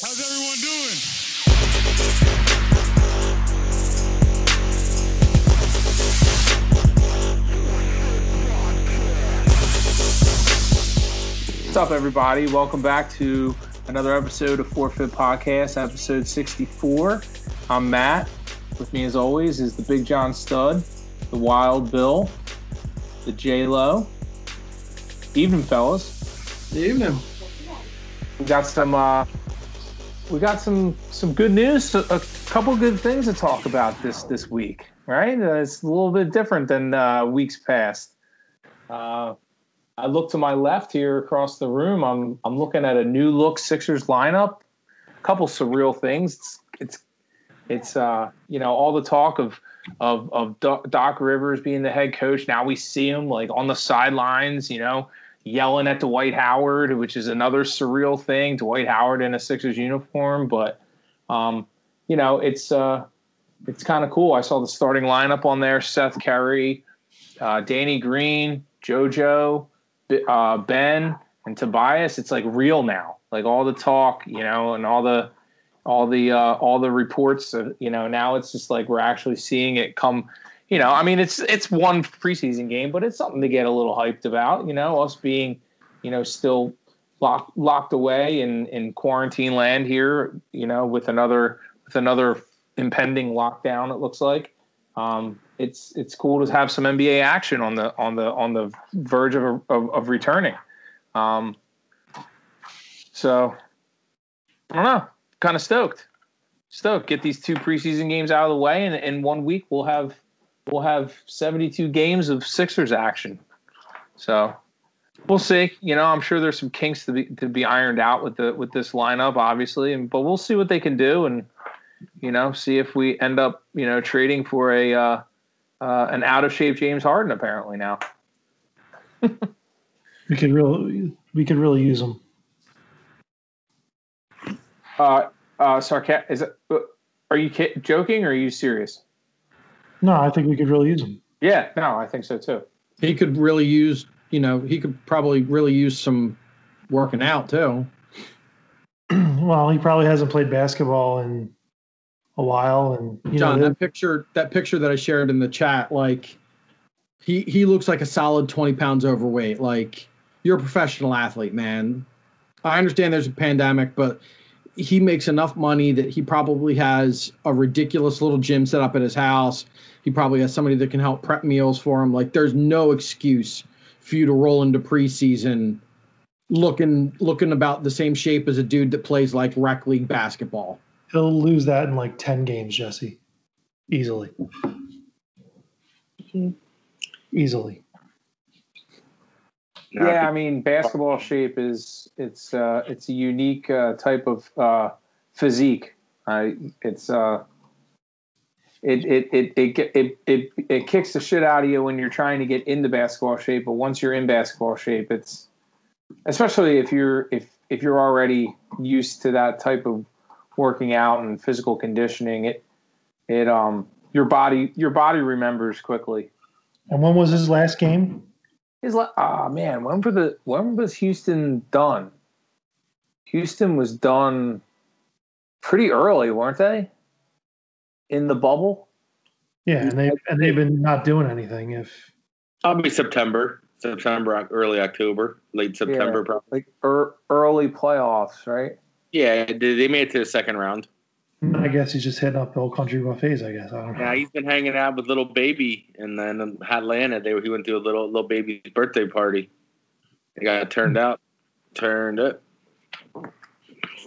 How's everyone doing? What's up, everybody? Welcome back to another episode of Forfeit Podcast, episode 64. I'm Matt. With me, as always, is the Big John Stud, the Wild Bill, the J Lo. Evening, fellas. Evening. We got some. Uh, we got some some good news. A couple good things to talk about this this week. Right? Uh, it's a little bit different than uh, weeks past. Uh, I look to my left here across the room. I'm I'm looking at a new look Sixers lineup. A couple surreal things. It's it's, it's uh you know all the talk of of of Doc Doc Rivers being the head coach. Now we see him like on the sidelines. You know. Yelling at Dwight Howard, which is another surreal thing. Dwight Howard in a Sixers uniform, but um, you know it's uh, it's kind of cool. I saw the starting lineup on there: Seth Curry, uh, Danny Green, JoJo, uh, Ben, and Tobias. It's like real now. Like all the talk, you know, and all the all the uh, all the reports. Of, you know, now it's just like we're actually seeing it come. You know, I mean, it's it's one preseason game, but it's something to get a little hyped about. You know, us being, you know, still locked locked away in in quarantine land here. You know, with another with another impending lockdown. It looks like. Um, it's it's cool to have some NBA action on the on the on the verge of of, of returning. Um, so I don't know, kind of stoked, stoked. Get these two preseason games out of the way, and in one week we'll have we'll have seventy two games of Sixers action. So we'll see. You know, I'm sure there's some kinks to be to be ironed out with the with this lineup, obviously, and but we'll see what they can do and you know see if we end up you know trading for a uh, uh, an out of shape James Harden apparently now. We could really, we could really use them. Uh, uh, sarcastic. Is it? uh, Are you ki- joking or are you serious? No, I think we could really use him. Yeah, no, I think so too. He could really use, you know, he could probably really use some working out too. well, he probably hasn't played basketball in a while, and you John, know, that picture, that picture that I shared in the chat, like he he looks like a solid twenty pounds overweight. Like you're a professional athlete, man. I understand there's a pandemic, but he makes enough money that he probably has a ridiculous little gym set up at his house. He probably has somebody that can help prep meals for him. Like there's no excuse for you to roll into preseason looking looking about the same shape as a dude that plays like rec league basketball. he'll lose that in like ten games, Jesse, easily, mm-hmm. easily. Yeah, I mean, basketball shape is it's uh, it's a unique uh, type of uh, physique. Right? It's uh, it it it it, ge- it it it kicks the shit out of you when you're trying to get into basketball shape. But once you're in basketball shape, it's especially if you're if if you're already used to that type of working out and physical conditioning. It it um your body your body remembers quickly. And when was his last game? He's like, ah man, when for the when was Houston done? Houston was done pretty early, weren't they? In the bubble. Yeah, and they and they've been not doing anything. If Probably September, September, early October, late September. Yeah. Probably. Like er, early playoffs, right? Yeah, they they made it to the second round. I guess he's just hitting up the old country buffets. I guess I don't know. Yeah, he's been hanging out with Lil Baby, and then uh, in Atlanta, they he went to a little Lil Baby's birthday party. He got turned hmm. out, turned it,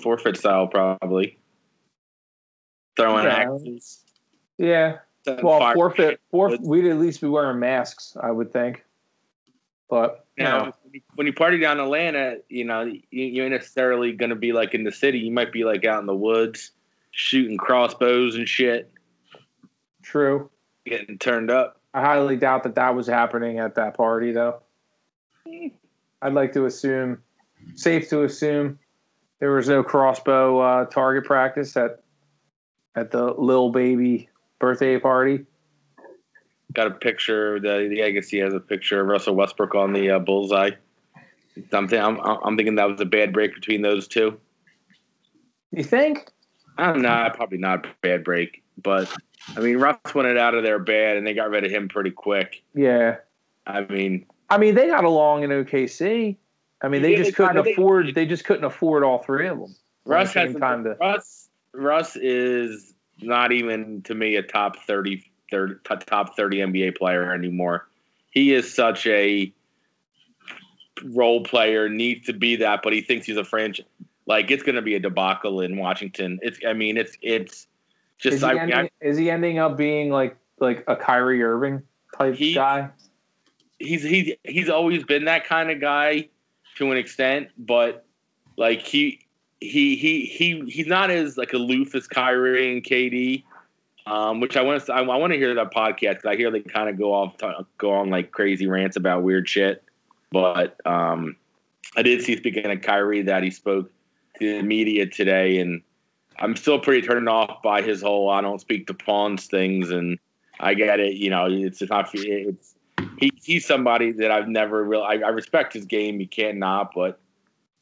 forfeit style probably. Throwing Yeah. axes. Yeah. setting Well, fire- forfeit, forfeit. We'd at least be wearing masks, I would think. But you You know, know, when you party down in Atlanta, you know you, you ain't necessarily going to be like in the city. You might be like out in the woods, shooting crossbows and shit, true. getting turned up. I highly doubt that that was happening at that party, though. I'd like to assume, safe to assume, there was no crossbow uh, target practice at at the Lil Baby birthday party. got a picture. The the Agassi has a picture of Russell Westbrook on the uh, bullseye. I'm, th- I'm I'm thinking that was a bad break between those two. You think? I'm not know, probably not a bad break, but I mean Russ went it out of there bad, and they got rid of him pretty quick. Yeah. I mean, I mean, they got along in OKC. I mean, they Yeah, just they couldn't they- afford. They just couldn't afford all three of them. Russ the has time to- Russ. Russ is not even to me a top 30, 30 top thirty NBA player anymore. He is such a role player, needs to be that, but he thinks he's a franchise. Like it's going to be a debacle in Washington. It's. I mean, it's it's just. Is he, I, ending, I, is he ending up being like like a Kyrie Irving type He- guy? he's he's he's always been that kind of guy to an extent, but like he he he he he's not as like aloof as Kyrie and KD. Um, which I want to I, want to hear that podcast because I hear they kind of go off go on like crazy rants about weird shit. But um, I did see speaking of Kyrie that he spoke the media today, and I'm still pretty turned off by his whole "I don't speak to pawns" things. And I get it, you know, it's not it's he, he's somebody that I've never really I, I respect his game. He can't not, but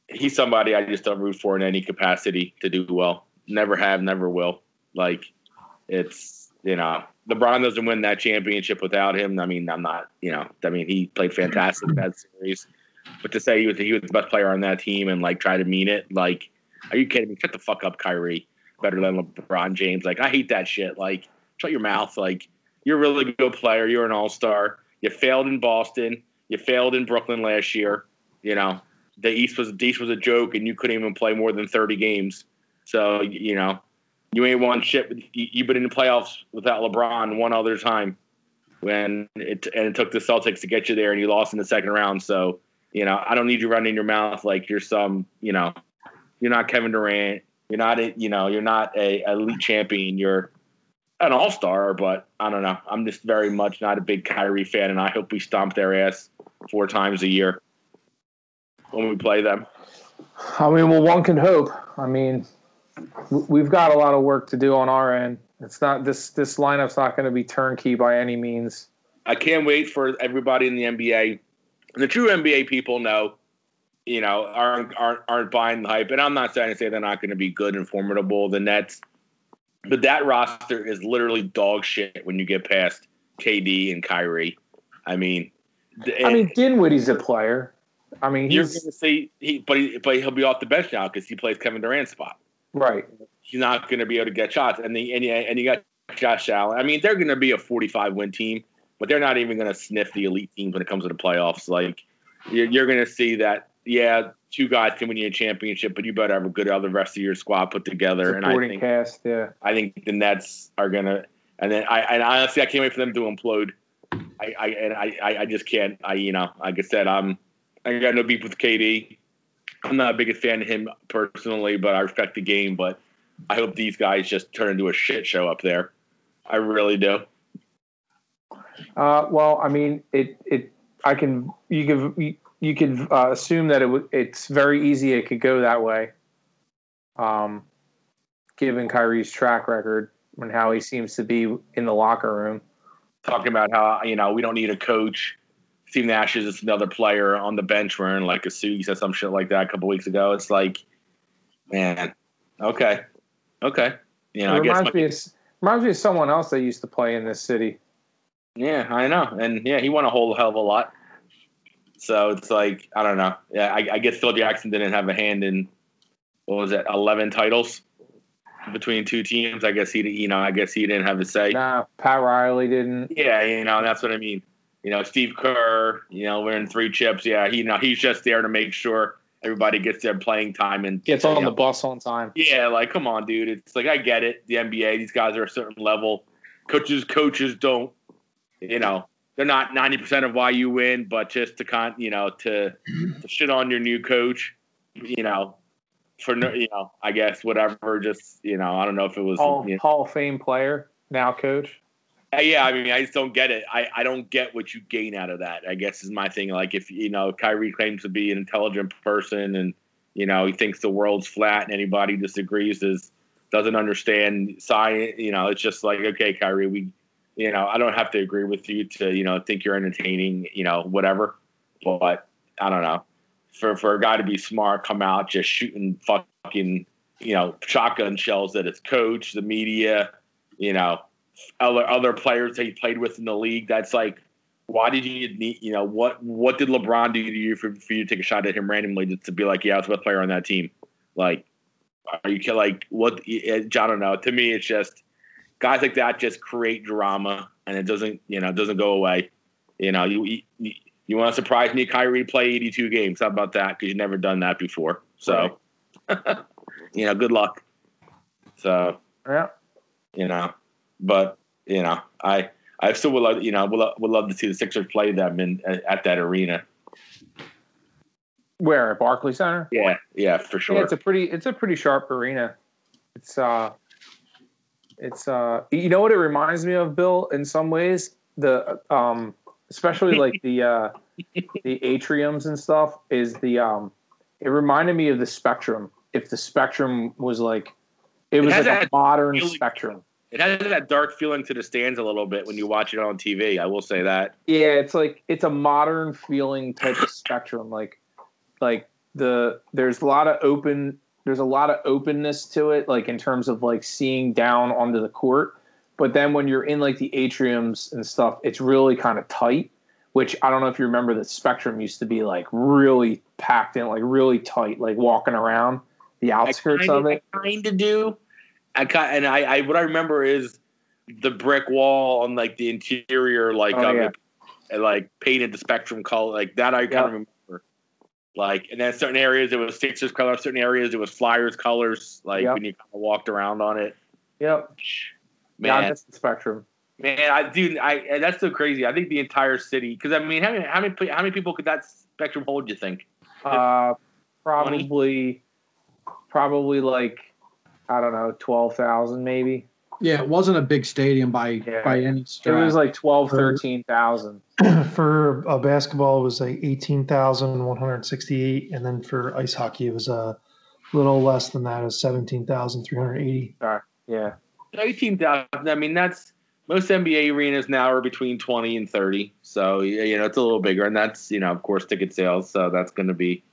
he's somebody I just don't root for in any capacity to do well. Never have, never will. Like it's you know LeBron doesn't win that championship without him. I mean, I'm not you know I mean he played fantastic that series, but to say he was he was the best player on that team and like try to mean it, like are you kidding me? Shut the fuck up, Kyrie. Better than LeBron James. Like I hate that shit. Like shut your mouth. Like you're a really good player. You're an all star. You failed in Boston. You failed in Brooklyn last year. You know the East was the East was a joke, and you couldn't even play more than thirty games. So you know you ain't won shit. You- You've been in the playoffs without LeBron one other time when it and it took the Celtics to get you there, and you lost in the second round. So you know I don't need you running your mouth like you're some you know you're not Kevin Durant. You're not a, you know you're not a elite champion. You're an all star, but I don't know. I'm just very much not a big Kyrie fan, and I hope we stomp their ass four times a year when we play them. I mean, well, one can hope. I mean, we've got a lot of work to do on our end. It's not this this lineup's not going to be turnkey by any means. I can't wait for everybody in the NBA. And the true NBA people know, you know, aren't aren't aren't buying the hype. And I'm not saying to say they're not going to be good and formidable. The Nets, but that roster is literally dog shit when you get past KD and Kyrie. I mean, I mean, Dinwiddie's a player. I mean, you're going to see he, but he, but he'll be off the bench now because he plays Kevin Durant's spot. right. He's not going to be able to get shots. And the and and you got Josh Allen. I mean, they're going to be a 45 win team, but they're not even going to sniff the elite teams when it comes to the playoffs. Like you're, you're going to see that. Yeah, two guys can win you a championship, but you better have a good other rest of your squad put together. And I Supporting think cast, yeah. I think the Nets are gonna. And then I and honestly, I can't wait for them to implode. I, I and I, I just can't. I you know, like I said, I'm I got no beef with KD. I'm not a big fan of him personally, but I respect the game. But I hope these guys just turn into a shit show up there. I really do. Uh, well, I mean, it it I can you could you, you could uh, assume that it w- it's very easy. It could go that way. Um, given Kyrie's track record and how he seems to be in the locker room. Talking about how you know we don't need a coach. Steve Nash is just another player on the bench wearing like a suit. He said some shit like that a couple weeks ago. It's like, man, okay, okay. You know, it I guess reminds me of reminds me of someone else that used to play in this city. Yeah, I know, and yeah, he won a whole hell of a lot. So it's like I don't know. Yeah, I, I guess Phil Jackson didn't have a hand in what was it, eleven titles between two teams. I guess he, you know, I guess he didn't have a say. Nah, Pat Riley didn't. Yeah, you know, that's what I mean. You know, Steve Kerr, you know, wearing three chips. Yeah, he, you know, he's just there to make sure everybody gets their playing time and Gets on you the bus on time. yeah, like come on, dude. It's like I get it. The NBA, these guys are a certain level. Coaches, coaches don't, you know, they're not ninety percent of why you win, but just to con, you know, to, to shit on your new coach, you know, for no, you know, I guess whatever. Just you know, I don't know if it was. Hall, you know, Hall of Fame player, now coach. Uh, yeah, I mean, I just don't get it. I, I don't get what you gain out of that. I guess is my thing. Like if you know Kyrie claims to be an intelligent person and you know he thinks the world's flat and anybody disagrees is doesn't understand science. You know, it's just like okay, Kyrie, we you know I don't have to agree with you to you know think you're entertaining. You know, whatever. But I don't know. For for a guy to be smart, come out just shooting fucking you know, shotgun shells at its coach, the media, you know, other other players that he played with in the league. That's like, why did you need, you know, what what did LeBron do to you for, for you to take a shot at him randomly just to be like, yeah, I was the best player on that team? Like, are you like what? Eh, eh, I don't know. To me, it's just guys like that just create drama, and it doesn't, you know, doesn't go away. You know, you you, you want to surprise me, Kyrie play 82 games? How about that? Because you've never done that before. So, you know, good luck. So, Yeah. you know, but you know, I I still would love, you know, would love, would love to see the Sixers play them in at that arena. Where at Barclays Center? Yeah, yeah, for sure. Yeah, it's a pretty it's a pretty sharp arena. It's uh it's uh you know what it reminds me of, Bill, in some ways? The um especially like the uh the atriums and stuff is the um it reminded me of the spectrum. If the spectrum was like it was has like a modern feeling- spectrum. It has that dark feeling to the stands a little bit when you watch it on TV. I will say that. Yeah, it's like it's a modern feeling type of spectrum. Like like the there's a lot of open there's a lot of openness to it, like in terms of like seeing down onto the court. But then when you're in like the atriums and stuff, it's really kind of tight. Which I don't know if you remember the spectrum used to be like really packed in, like really tight, like walking around the outskirts I of kinda, it. I kind of do. I kind and I, I what I remember is the brick wall on like the interior, like Oh, yeah. it, like painted the spectrum color, like that. I kind of remember. Like, and then certain areas it was Sixers color, certain areas it was Flyers colors. Like Yep. when you kind of walked around on it, Yep. Yeah, man, that's the spectrum. man, I dude, I that's so crazy. I think the entire city, because I mean, how many how many how many people could that spectrum hold? You think? Uh, probably, probably like I don't know, twelve thousand maybe. Yeah, it wasn't a big stadium by Yeah. by any stretch. It was like 12, 13,000. for uh, basketball, it was like 18,168. And then for ice hockey, it was a little less than that, it was 17,380. Yeah, Eighteen thousand. I mean, that's most NBA arenas now are between twenty and thirty. So you know, it's a little bigger, and that's you know, of course, ticket sales. So that's going to be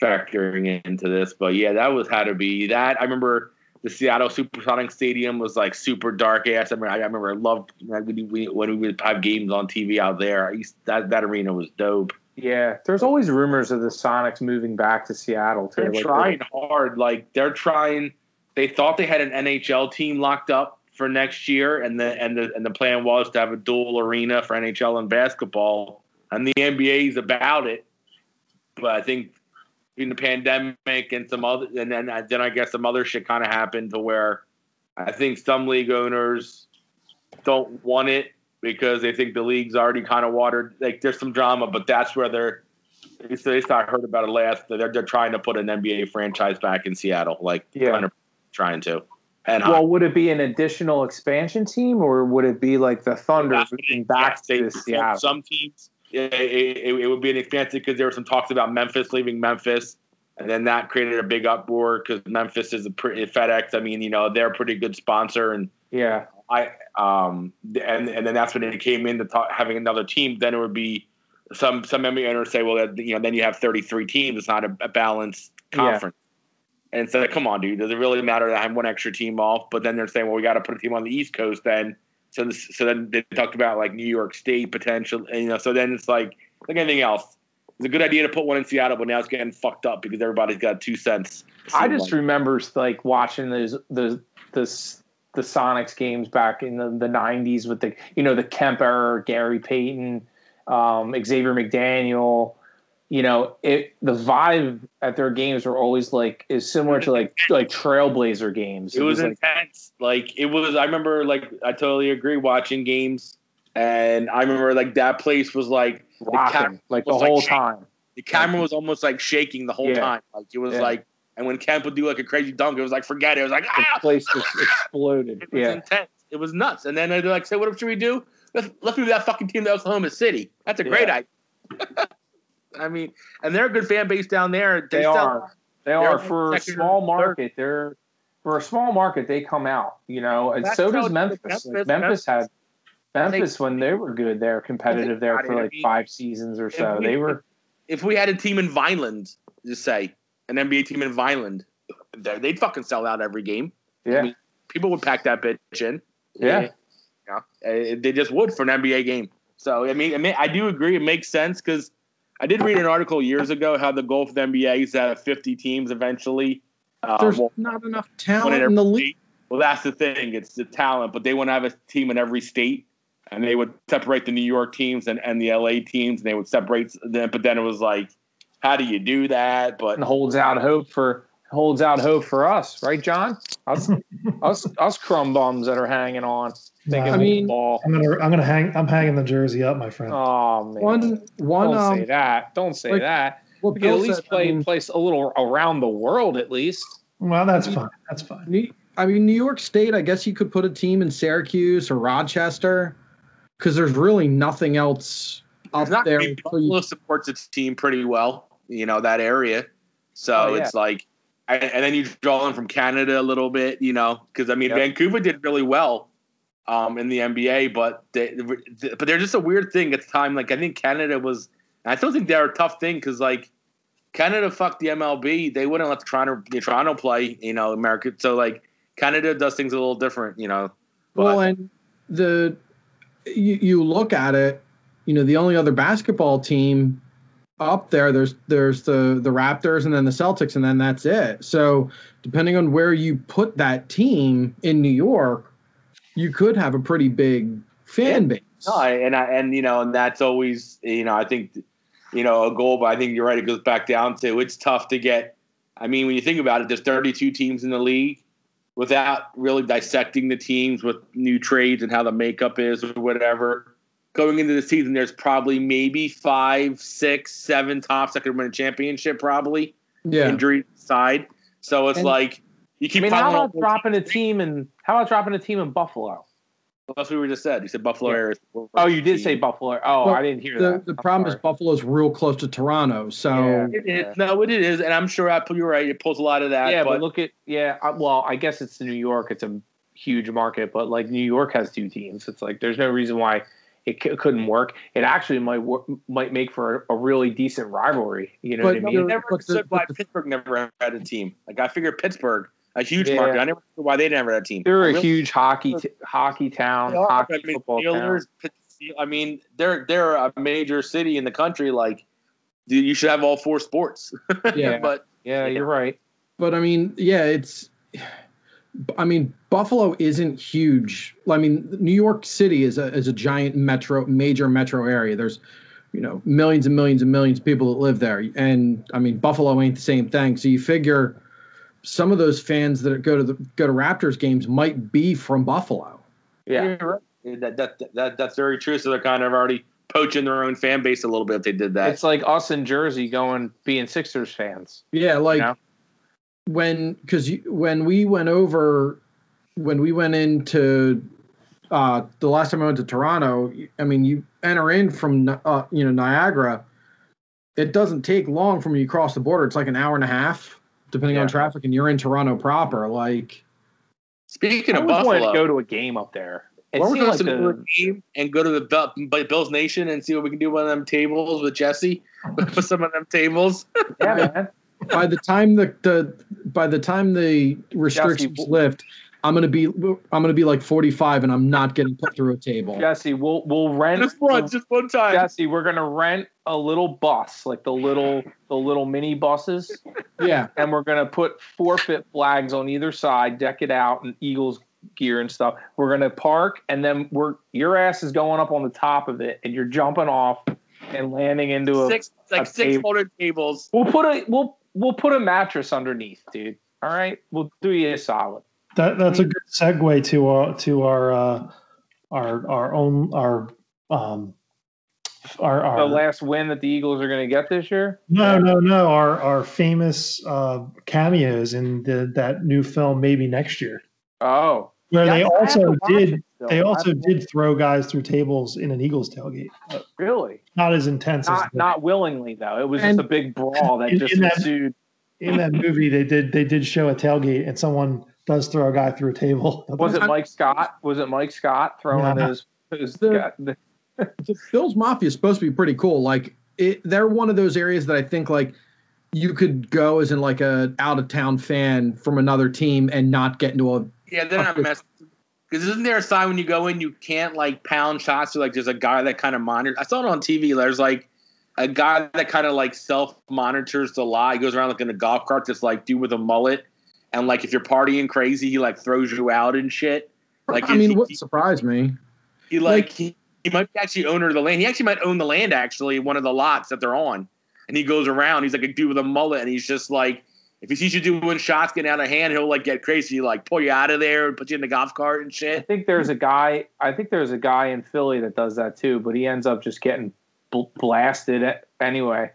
factoring into this. But yeah, that was how to be that. I remember the Seattle Supersonic Stadium was like super dark ass. I remember, I remember I loved like, when we when we would have games on TV out there. I used, that that arena was dope. yeah. There's always rumors of the Sonics moving back to Seattle too. They're Like, trying hard. Like they're trying. They thought they had an NHL team locked up for next year, and the and the and the plan was to have a dual arena for NHL and basketball. And the NBA's about it, but I think between the pandemic and some other, and then uh, then I guess some other shit kind of happened to where I think some league owners don't want it because they think the league's already kind of watered. Like there's some drama, but that's where they're they say I heard about it last. They're they're trying to put an NBA franchise back in Seattle, like Yeah. trying to trying to. And well, would it be an additional expansion team, or would it be like the Thunder moving back to Seattle? Some teams, it, it, it would be an expansion because there were some talks about Memphis leaving Memphis, and then that created a big uproar because Memphis is a pretty FedEx. I mean, you know, they're a pretty good sponsor, and Yeah, I um and and then that's when it came into talk, having another team. Then it would be some some NBA owners say, well, you know, then you have 33 teams. It's not a, a balanced Yeah. conference. And it's like, come on, dude. Does it really matter that I have one extra team off? But then they're saying, well, we got to put a team on the East Coast then. So this, so then they talked about like New York State potential, and, you know. So then it's like like anything else. It's a good idea to put one in Seattle, but now it's getting fucked up because everybody's got two cents. I just like. remember like watching those the the the Sonics games back in the, the 90s with the you know the Kemper, Gary Payton, um, Xavier McDaniel. You know, it the vibe at their games were always like is similar to like like Trailblazer games. It was like intense. Like it was. I remember. Like I totally agree. Watching games, and I remember like that place was like rocking camera like the was, like, whole shaking. time. the camera was almost like shaking the whole Yeah. time. Like it was Yeah. like, and when Kemp would do like a crazy dunk, it was like forget it. It was like ah! The place just exploded. it was Yeah, intense. It was nuts. And then they're like, say, what should we do? Let's let's move that fucking team to Oklahoma City. That's a great Yeah. idea. I mean, and they're a good fan base down there. They still- are. They are for a small market. They're for a small market. They come out, you know, and That's so does Memphis. Like, Memphis- Memphis had Memphis Memphis- when they were good. They're competitive there for it, I like mean, five seasons or so. we- They were If we had a team in Vineland, just say an NBA team in Vineland, they- they'd fucking sell out every game. Yeah. mean, People would pack that bitch in. Yeah. You know, uh, they just would for an NBA game. So I mean, I mean, I do agree. It makes sense because I did read an article years ago how the goal for the NBA is to have 50 teams eventually. Uh, There's well, not enough talent in in the league. state. Well, that's the thing. It's the talent, but they want to have a team in every state, and they would separate the New York teams and, and the LA teams, and they would separate them. But then it was like, how do you do that? But and holds out hope for holds out hope for us, right, John? Us, us, us crumb bums that are hanging on. Thinking I mean- ball. I'm gonna I'm gonna hang I'm hanging the jersey up, my friend. Oh man! One, one. Don't say Um, that. Don't say like, that. what We could at least said, I play mean, place a little around the world at least. Well, that's fine. That's fine. I mean, New York State. I guess you could put a team in Syracuse or Rochester, because there's really nothing else up It's not there. I mean, Buffalo supports its team pretty well, you know that area. So Oh, yeah. it's like, and, and then you draw in from Canada a little bit, you know, because I mean Yep. Vancouver did really well um, in the NBA, but they, but they're just a weird thing at the time. Like I think Canada was, I still think they're a tough thing because like Canada fucked the MLB. They wouldn't let the Toronto the Toronto play, you know, America. So like Canada does things a little different, you know. Well, But- and the you, you look at it, you know, the only other basketball team up there, there's there's the the Raptors and then the Celtics, and then that's it. So depending on where you put that team in New York, you could have a pretty big fan base. No, and I, and you know, and that's always you know, I think you know a goal, but I think you're right. It goes back down to it's tough to get. I mean, when you think about it, there's 32 teams in the league. Without really dissecting the teams with new trades and how the makeup is or whatever, going into the season, there's probably maybe five, six, seven tops that could win a championship, probably Yeah, injury side. So it's And- like you I keep. mean, how about on- dropping a team and how about dropping a team in Buffalo? That's what we just said. You said Buffalo Yeah. area. Oh, you did say Buffalo. Oh, Well, I didn't hear the that. the I'm problem is sorry. Buffalo's real close to Toronto, so Yeah. It is. No, it is, and I'm sure I, you're right. It pulls a lot of that. yeah, but, but look at yeah. I- Well, I guess it's New York. It's a huge market, but like New York has two teams. It's like there's no reason why it c- couldn't work. It actually might wor- might make for a, a really decent rivalry. You know But what I no, I mean? never But the- understood why the- Pittsburgh never had a team. Like I figured Pittsburgh, a huge Yeah. market. I never understood why they never had a team. They're I a really- huge hockey t- hockey town, are. hockey I mean, football town. Steelers, Pitt- I mean, they're they're a major city in the country. Like, dude, you should have all four sports. Yeah. but Yeah, you're right. but I mean, yeah, it's. I mean, Buffalo isn't huge. I mean, New York City is a is a giant metro, major metro area. There's, you know, millions and millions and millions of people that live there, and I mean, Buffalo ain't the same thing. So you figure some of those fans that go to the go to Raptors games might be from Buffalo. Yeah, you're right. That, that that that's very true. So they're kind of already poaching their own fan base a little bit if they did that. it's like us in Jersey going being Sixers fans. Yeah, like Yeah. When because when we went over when we went into uh, the last time I went to Toronto, I mean, you enter in from uh, you know Niagara. It doesn't take long from you cross the border. It's like an hour and a half, depending on traffic, and you're in Toronto proper. Like, Speaking I of always Buffalo, to go to a game up there. It We're going like to go the, a game and go to the Bills Nation and see what we can do one of them tables with Jesse. with some of them tables. yeah, man. by the time the, the by the time the restrictions Jesse, lift, I'm gonna be I'm gonna be like 45, and I'm not getting put through a table. Jesse, we'll we'll rent. Just one, just one time. Jesse, we're gonna rent a little bus, like the little the little mini buses, Yeah, and we're gonna put forfeit flags on either side, deck it out, and Eagles gear and stuff. We're gonna park, and then we're your ass is going up on the top of it, and you're jumping off and landing into a. Six like a six table. folded tables. We'll put a we'll we'll put a mattress underneath, dude. All right, we'll do you a solid. That that's a good segue to our to our uh, our our own our um our, The last win that the Eagles are gonna get this year. no no no our our famous uh, cameos in the that new film maybe next year Oh, where Yeah, they I have to also did still. they also haven't- did throw guys through tables in an Eagles tailgate. But really. not as intense as Not not willingly though. It was And- just a big brawl that in- just in that- ensued. in that movie they did they did show a tailgate and someone does throw a guy through a table. Was it Mike Scott? Was it Mike Scott throwing Yeah. his his The- guy- the- the Bills Mafia is supposed to be pretty cool. Like, it, they're one of those areas that I think like you could go as in like a out of town fan from another team and not get into a Yeah, they're not messing. Because isn't there a sign when you go in you can't like pound shots? Or like there's a guy that kind of monitors. I saw it on TV. There's like a guy that kind of like self monitors the lot. He goes around like in a golf cart, just like dude with a mullet, and like if you're partying crazy, he like throws you out and shit. Like I mean, he, what he, surprised me? he like he, he might be actually owner of the land. He actually might own the land actually, one of the lots that they're on. And he goes around. He's like a dude with a mullet, and he's just like, if he sees you doing shots getting out of hand, he'll like get crazy, like pull you out of there and put you in the golf cart and shit. I think there's a guy. I think there's a guy in Philly that does that too, but he ends up just getting bl- blasted anyway.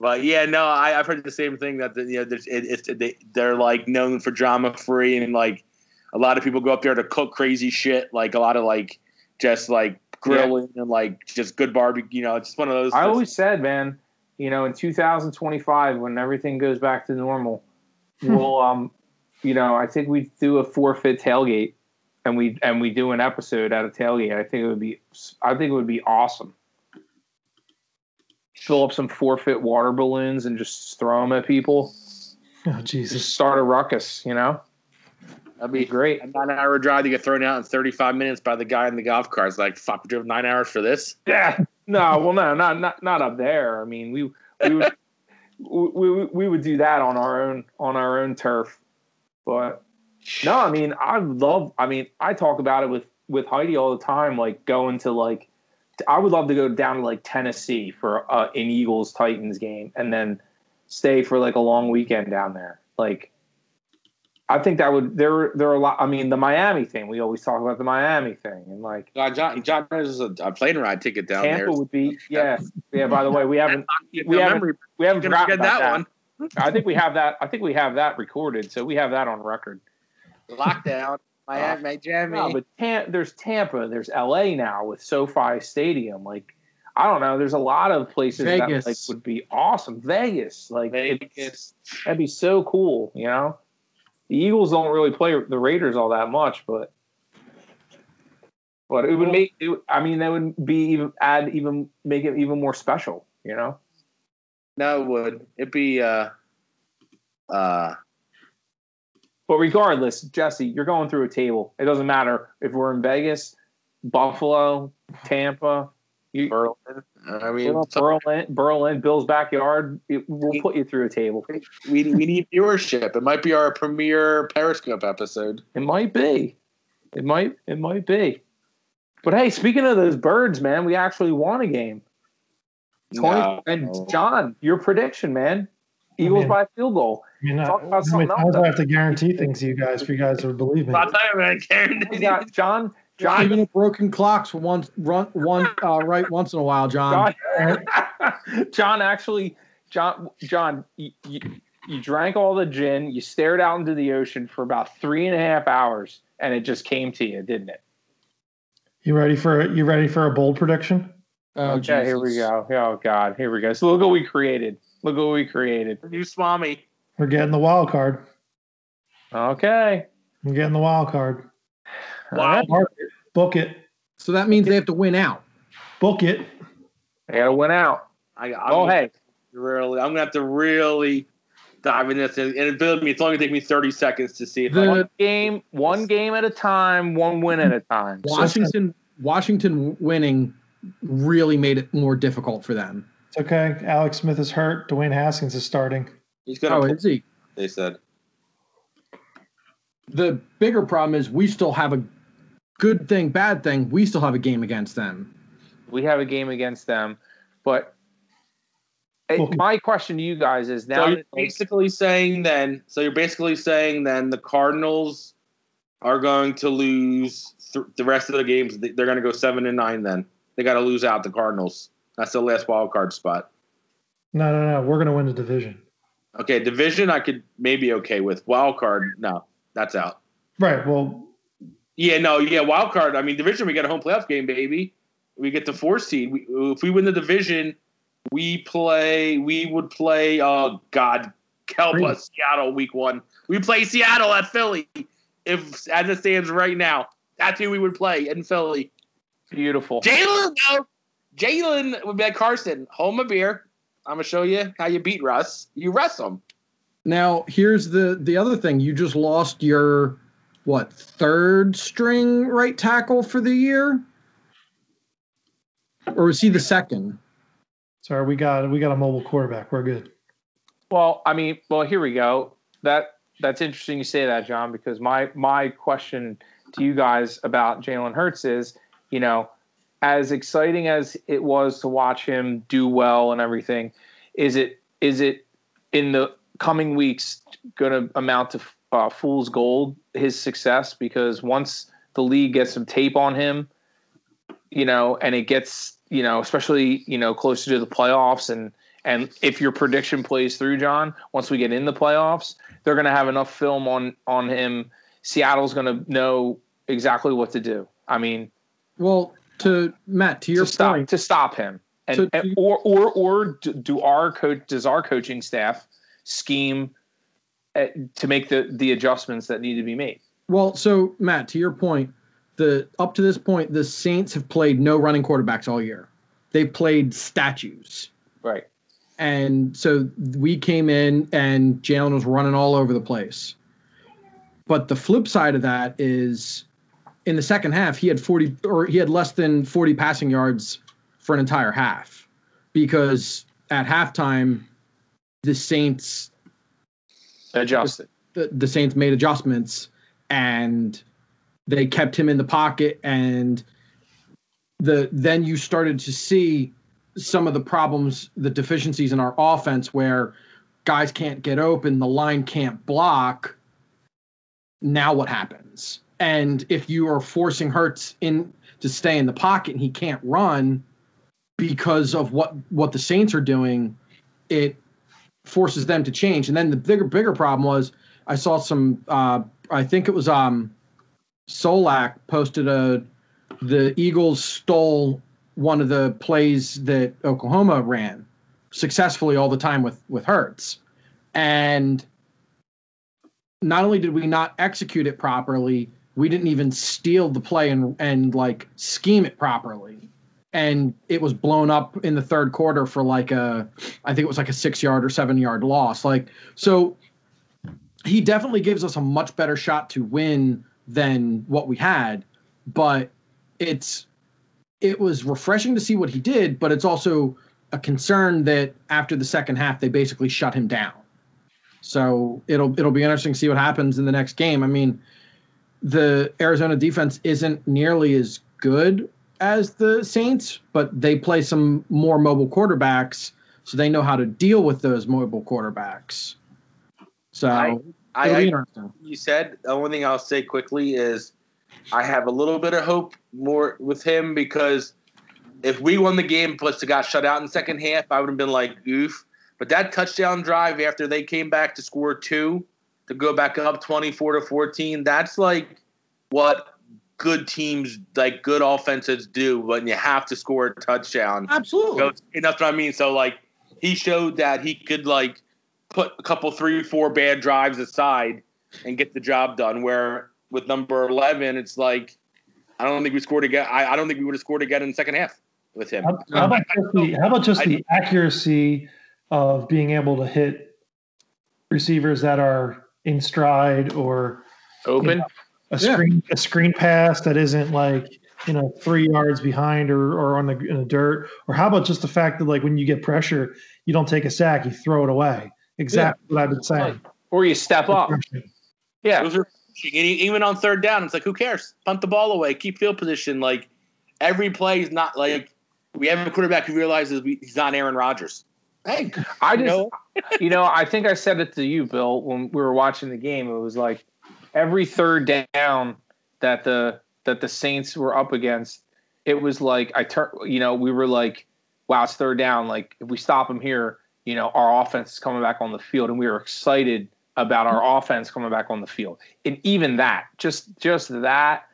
But yeah, no, I, I've heard the same thing that the, you know there's, it, it's they, they're like known for drama free and like a lot of people go up there to cook crazy shit, like a lot of like just like grilling and like just good barbecue. You know, it's just one of those. I always said, man, you know, in 2025, when everything goes back to normal, we'll, um, you know, I think we do a forfeit tailgate, and we and we do an episode at a tailgate. I think it would be, I think it would be awesome. Fill up some forfeit water balloons and just throw them at people. Oh Just Jesus! start a ruckus, you know. that'd Be be great. a nine hour drive to get thrown out in 35 minutes by the guy in the golf cart. It's like, fuck, we drove nine hours for this. Yeah. No, well, no, not not not up there. I mean, we we would we, we, we would do that on our own on our own turf. But no, I mean, I love. I mean, I talk about it with with Heidi all the time. Like going to like, I would love to go down to like Tennessee for uh, an Eagles Titans game, and then stay for like a long weekend down there. Like, I think that would there there are a lot. I mean, the Miami thing. We always talk about the Miami thing, and like God, John, John, there's a, a plane ride ticket down Tampa there. would be. Yeah, yeah. By the way, we haven't we haven't- memory. we haven't Gonna forgotten that that, one. I think we have that. I think we have that recorded, so we have that on record. Lockdown. Uh, Miami, Miami. No, but Tam- there's Tampa, there's LA now with SoFi Stadium. Like, I don't know. There's a lot of places Vegas. that like would be awesome. Vegas, like it's- Vegas. that'd be so cool. You know, the Eagles don't really play the Raiders all that much, but but it would make. It, I mean, that would be even add even make it even more special. You know. No, it would. It'd be uh uh But regardless, Jesse, you're going through a table. It doesn't matter if we're in Vegas, Buffalo, Tampa, you, Berlin. I mean, Berlin, Berlin, Berlin, Bill's backyard. We'll put you through a table. we we need viewership. It might be our premiere Periscope episode. It might be. It might. It might be. But hey, speaking of those birds, man, we actually won a game. 20, No. And John, your prediction, man. Eagles mean- by field goal. I mean, Talk about how many something else, times though. I have to guarantee things to you guys for you guys to believe me? I'll tell you, man, Karen. We got John. John, John. even a broken clocks for one run one uh, right once in a while, John. John, John actually, John, John, you, you, you drank all the gin. You stared out into the ocean for about three and a half hours, and it just came to you, didn't it? You ready for you ready for a bold prediction? Oh, okay, here we go. Oh God, here we go. So look what we created. Look what we created. You swami. We're getting the wild card. Okay. We're getting the wild card. Wow. Mark it. Book it. So that means they have to win out. Book it. I gotta win out. I, I'm Oh gonna hey, really, I'm gonna have to really dive in this, and, and believe me, it's only gonna take me 30 seconds to see if I The- one game, one game at a time, one win at a time. Washington Washington winning really made it more difficult for them. It's okay. Alex Smith is hurt. Dwayne Haskins is starting. he's gonna. Oh, play, is he? they said. The bigger problem is we still have a good thing, bad thing. We still have a game against them. we have a game against them. But it- Okay. my question to you guys is now so you're that, basically saying then. So you're basically saying then the Cardinals are going to lose th- the rest of the games. They- They're going to go seven and nine. Then they got to lose out the Cardinals. That's the last wild card spot. No, no, no. We're going to win the division. Okay, division I could maybe okay with. Wild card, no, that's out. Right. Well, Yeah, no, yeah, wild card. I mean, division we got a home playoff game, baby. We get the four seed. We, if we win the division, we play. We would play. Oh God, help Three. us, Seattle, week one. We play Seattle at Philly. If as it stands right now, that's who we would play in Philly. beautiful. Jalen, no, Jalen would be at Carson. Home of beer. I'm gonna show you how you beat Russ. You Russ him. Now, here's the the other thing. You just lost your what third string right tackle for the year, or was he the second? Sorry, we got we got a mobile quarterback. We're good. Well, I mean, well, here we go. That that's interesting you say that, John, because my my question to you guys about Jalen Hurts is, you know, as exciting as it was to watch him do well and everything, is it is it in the coming weeks going to amount to uh, fool's gold his success? Because once the league gets some tape on him, you know, and it gets you know, especially you know closer to the playoffs and and if your prediction plays through, John, once we get in the playoffs, they're going to have enough film on on him. Seattle's going to know exactly what to do. I mean, Well, to Matt, to your to stop point, to stop him, and, So- and- or or or do- our coach does our coaching staff scheme Uh, to make the the adjustments that need to be made? well, so Matt, to your point, the up to this point, the Saints have played no running quarterbacks all year. They've played statues. Right. And so we came in and Jalen was running all over the place. But the flip side of that is in the second half, he had 40 or he had less than 40 passing yards for an entire half because at halftime, the Saints Adjusted. the, the Saints made adjustments and they kept him in the pocket and the then you started to see some of the problems the deficiencies in our offense where guys can't get open the line can't block now what happens and if you are forcing Hurts in to stay in the pocket and he can't run because of what what the Saints are doing it forces them to change. And then the bigger bigger problem was I saw some uh, I think it was um Solak posted a the Eagles stole one of the plays that Oklahoma ran successfully all the time with with Hurts. And not only did we not execute it properly, we didn't even steal the play and and like scheme it properly. And it was blown up in the third quarter for like a I think it was like a six yard or seven yard loss. Like, so he definitely gives us a much better shot to win than what we had. But it's, it was refreshing to see what he did, but it's also a concern that after the second half, they basically shut him down. So it'll, it'll be interesting to see what happens in the next game. I mean, the Arizona defense isn't nearly as good as the Saints, but they play some more mobile quarterbacks, so they know how to deal with those mobile quarterbacks. So I- I, I you said the only thing I'll say quickly is I have a little bit of hope more with him because if we won the game plus it got shut out in the second half, I would have been like, oof. But that touchdown drive after they came back to score two to go back up 24 to 14, that's like what good teams, like good offenses do when you have to score a touchdown. Absolutely. So, and that's what I mean. So like he showed that he could like put a couple three, four bad drives aside and get the job done. Where with number eleven, it's like I don't think we scored again. I, I don't think we would have scored again in the second half with him. How, how about just the, how about just the accuracy of being able to hit receivers that are in stride or Open. A Yeah. screen a screen pass that isn't like you know three yards behind or, or on the in the dirt or how about just the fact that like when you get pressure you don't take a sack you throw it away exactly what I've been saying Or you step up. Yeah. Those are even on third down, it's like who cares? Punt the ball away, keep field position. Like every play is not like we have a quarterback who realizes we, he's not Aaron Rodgers. Hey, I you just, you know, I think I said it to you, Bill, when we were watching the game. It was like every third down that the that the Saints were up against, it was like I turn, you know, we were like, wow, it's third down. Like if we stop them here, you know, our offense is coming back on the field, and we were excited about our offense coming back on the field. And even that, just just that,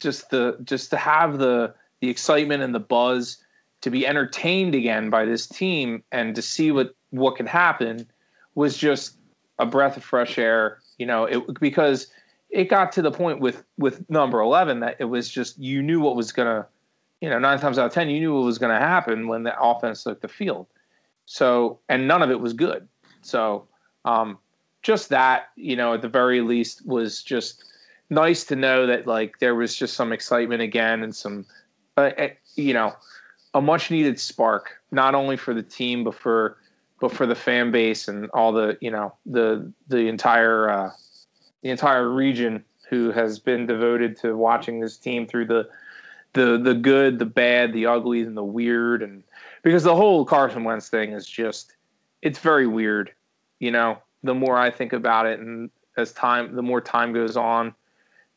just the just to have the the excitement and the buzz to be entertained again by this team and to see what what can happen was just a breath of fresh air you know it because it got to the point with with number 11 that it was just you knew what was going to you know nine times out of ten you knew what was going to happen when the offense took the field So, and none of it was good. So, um, just that, you know, at the very least was just nice to know that like there was just some excitement again and some, uh, uh, you know, a much needed spark, not only for the team, but for, but for the fan base and all the, you know, the, the entire, uh, the entire region who has been devoted to watching this team through the, the, the good, the bad, the ugly, and the weird. And because the whole Carson Wentz thing is just, it's very weird, you know, the more I think about it and as time, the more time goes on,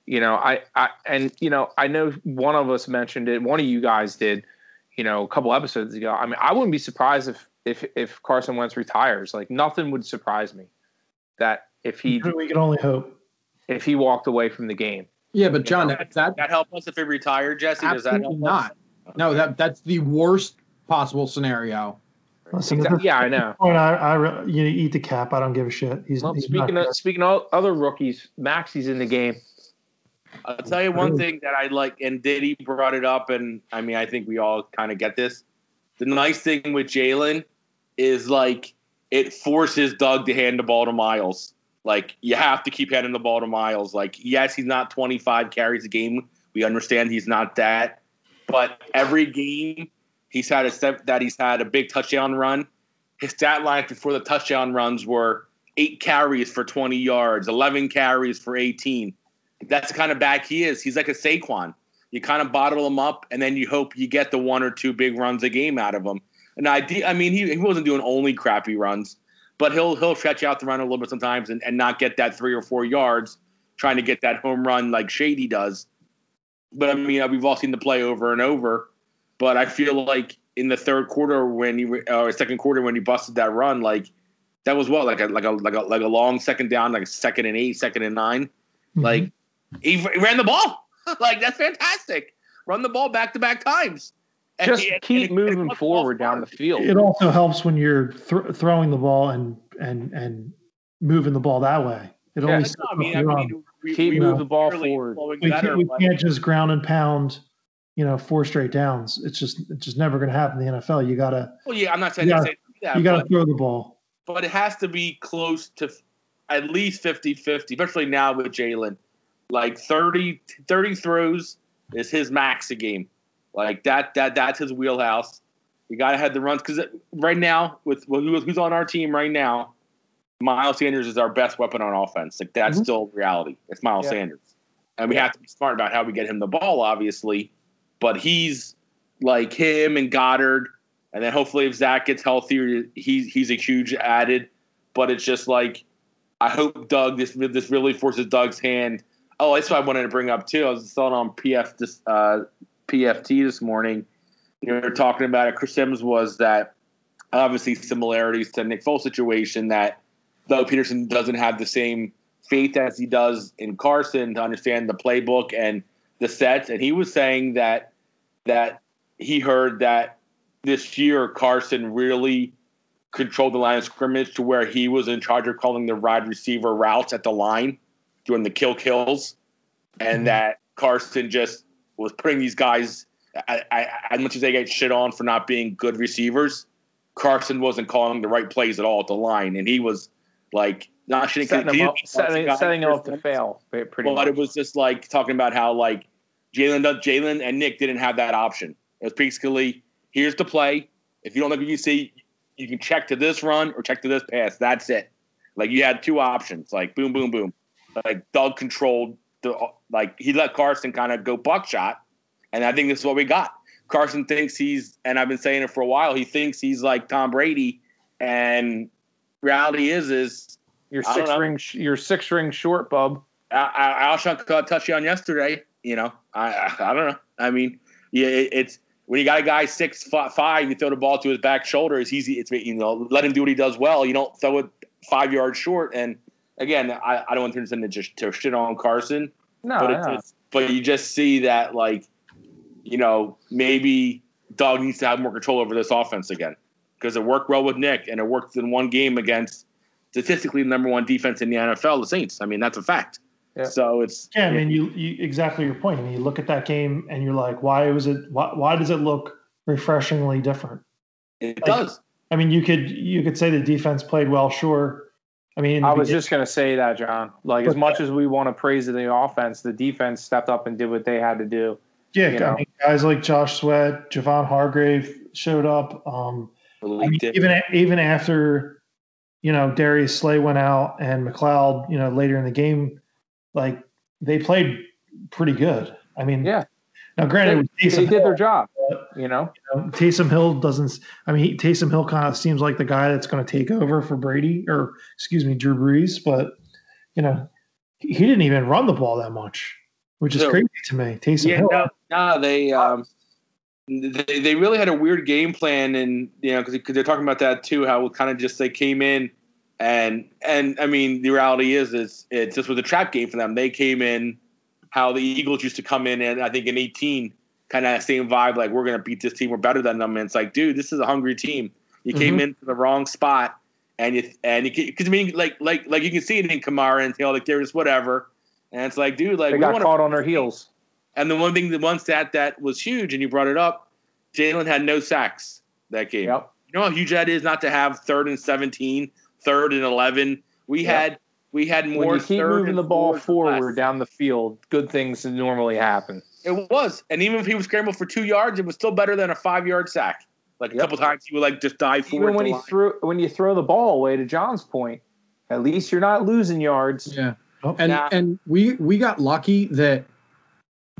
you know, I, I, and, you know, I know one of us mentioned it, one of you guys did, you know, a couple episodes ago. I mean, I wouldn't be surprised if, if, if Carson Wentz retires, like nothing would surprise me that if he, We can only hope. if he walked away from the game. Yeah, but John, Does that, that that help us if he retired, Jesse? Does that absolutely help us? not. No, that that's the worst possible scenario. Listen, Exactly. Yeah, I know. point, I, I you eat the cap. I don't give a shit. He's, Well, he's speaking not of speaking of other rookies, Maxi's in the game. I'll tell you one thing that I like, and Diddy brought it up, and I mean, I think we all kind of get this. The nice thing with Jalen is like it forces Doug to hand the ball to Miles. Like you have to keep handing the ball to Miles. Like yes, he's not 25 carries a game. We understand he's not that, but every game he's had a step that he's had a big touchdown run. His stat line before the touchdown runs were eight carries for 20 yards, 11 carries for 18 that's the kind of back he is. He's like a Saquon. You kind of bottle him up, and then you hope you get the one or two big runs a game out of him. And I, I mean, he, he wasn't doing only crappy runs, but he'll he'll stretch out the run a little bit sometimes and, and not get that three or four yards, trying to get that home run like Shady does. But I mean, we've all seen the play over and over. But I feel like in the third quarter when he or second quarter when he busted that run, like that was what like a like a like a like a long second down, like a second and eight, second and 9 Mhm. Like he, he ran the ball. like that's fantastic. Run the ball back to back times. And Just and keep it- it moving forward down the field. it also helps when you're thr throwing the ball and and and moving the ball that way. It Yeah, only That's sets not- I mean, the I mean, we, Keep we moving the ball forward. we better, can't, we but- can't just ground and pound, you know, four straight downs. It's just it's just never going to happen in the NFL. You gotta well, yeah, I'm not saying Yeah. to say that, you gotta but, throw the ball. but it has to be close to at least 50 50, especially now with Jalen. Like 30, 30 throws is his max a game. Like that, that that's his wheelhouse. You got to have the runs because right now, with who's on our team right now, Miles Sanders is our best weapon on offense. Like that's Mhm. still reality. It's Miles Yeah. Sanders, and we Yeah. have to be smart about how we get him the ball, obviously. But he's like him and Goedert, and then hopefully if Zach gets healthier, he's he's a huge added. But it's just like I hope Doug this this really forces Doug's hand. Oh, that's what I wanted to bring up too. I was it on PF this uh, PFT this morning. You were talking about it. Chris Simms was that obviously similarities to Nick Foles situation that though Pederson doesn't have the same faith as he does in Carson to understand the playbook and the sets, and he was saying that that he heard that this year Carson really controlled the line of scrimmage to where he was in charge of calling the wide receiver routes at the line, doing the kill kills, and Mhm. that Carson just was putting these guys. I, I, as much as they get shit on for not being good receivers, Carson wasn't calling the right plays at all at the line, and he was like not shitting. setting him up, setting, setting him up to fail. Pretty But much. it was just like talking about how like Jalen Jalen and Nick didn't have that option. It was basically here's the play. If you don't like what you see, you can check to this run or check to this pass. That's it. Like you had two options. Like boom, boom, boom. Like Doug controlled the like he let Carson kind of go buckshot, and I think this is what we got. Carson thinks he's, and I've been saying it for a while. He thinks he's like Tom Brady, and reality is is Your six ring, sh- your six ring short, bub. I, I, Alshon caught touchdown yesterday. You know, I, I I don't know. I mean, yeah, it, it's when you got a guy six five, you throw the ball to his back shoulder. It's easy. It's you know, let him do what he does well. You don't throw it five yards short. And again, I, I don't want to turn this into just to shit on Carson, No, but no. it's, it's but you just see that like, you know, maybe Doug needs to have more control over this offense again because it worked well with Nick and it worked in one game against statistically the number one defense in the NFL, the Saints. I mean, that's a fact. Yeah. So it's Yeah, I mean, you, you exactly your point. I mean, you look at that game and you're like, why was it? Why, why does it look refreshingly different? It does. I mean, you could you could say the defense played well, sure. I mean, I was begin- just going to say that, John. Like, as much as we want to praise the offense, the defense stepped up and did what they had to do. yeah, you I know. mean, guys like Josh Sweat, Javon Hargrave showed up. Um, I mean, even even after you know Darius Slay went out and McLeod, you know, later in the game, like they played pretty good. I mean, Yeah. Now, granted, with They did their job, you know? you know, Taysom Hill doesn't. I mean, Taysom Hill kind of seems like the guy that's going to take over for Brady, or excuse me, Drew Brees. But you know, he, didn't even run the ball that much, which is No. crazy to me. Taysom Yeah, Hill. no, no, they um, they they really had a weird game plan, and you know, because they're talking about that too, how it kind of just they came in, and and I mean, the reality is, is it just was a trap game for them. They came in how the Eagles used to come in, and I think in eighteen, kind of same vibe, like we're gonna beat this team, we're better than them, and it's like, dude, this is a hungry team. You came mm-hmm. into the wrong spot, and you and you because I mean, like like like you can see it in Kamara and Taylor, like they're just whatever. And it's like, dude, like They we got caught on their heels. and the one thing, the one stat that was huge, and you brought it up, Jalen had no sacks that game. Yep. You know how huge that is not to have third and 17, third and 11. We Yep. had we had more. When you keep third moving the ball forward less. down the field, good things normally happen. It was, and even if he was scrambled for two yards, it was still better than a five yard sack. Like a Yep. couple times, he would like just dive forward. Even when to you line. throw when you throw the ball away, to John's point, at least you're not losing yards. Yeah. Oh, And Nah. and we we got lucky that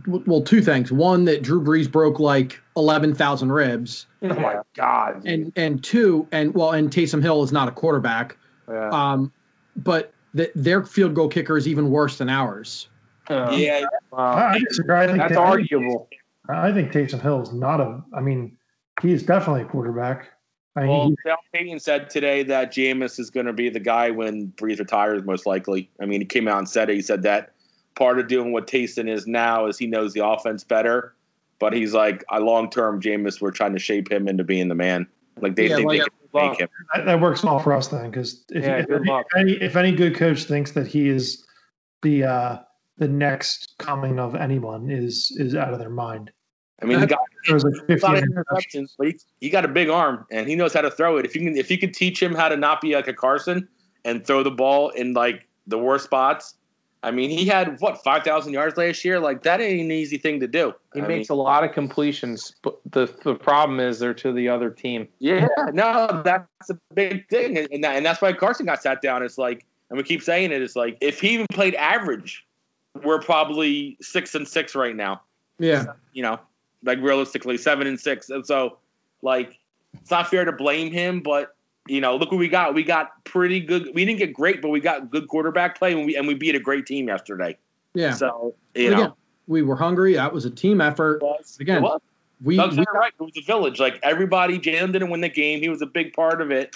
well two things. One that Drew Brees broke like 11,000 ribs Oh my God! and and two and well and Taysom Hill is not a quarterback. yeah. Um but that their field goal kicker is even worse than ours. Yeah, wow. I I disagree. I think that's Tay- arguable. I think Taysom Hill is not a. I mean, he's definitely a quarterback. I mean, well, he- Sal Payton said today that Jameis is going to be the guy when Brees retires, most likely. I mean, he came out and said it. He said that part of doing what Taysom is now is he knows the offense better. But he's like, a long term, Jameis, we're trying to shape him into being the man. Like they Yeah, think like- they can make him. that, that works well for us then, because if, Yeah, if, good if any if any good coach thinks that he is the uh, the next coming of anyone is is out of their mind. I mean, the guy There like 50 interceptions. interceptions, but he, he got a big arm and he knows how to throw it. If you can, if you can teach him how to not be like a Carson and throw the ball in like the worst spots, I mean, he had what five thousand yards last year. Like that ain't an easy thing to do. He I makes mean, a lot of completions, but the the problem is they're to the other team. yeah, no, that's a big thing, and and, that, and that's why Carson got sat down. It's like, and we keep saying it. It's like if he even played average, we're probably six and six right now. Yeah. you know, like realistically seven and six. And so, like, it's not fair to blame him, but you know, look what we got. We got pretty good. We didn't get great, but we got good quarterback play, and we and we beat a great team yesterday. Yeah. So you But know, again, we were hungry. That was a team effort. was, again, was. We, Doug's we right. It was a village. Like everybody, Jalen didn't win the game. He was a big part of it.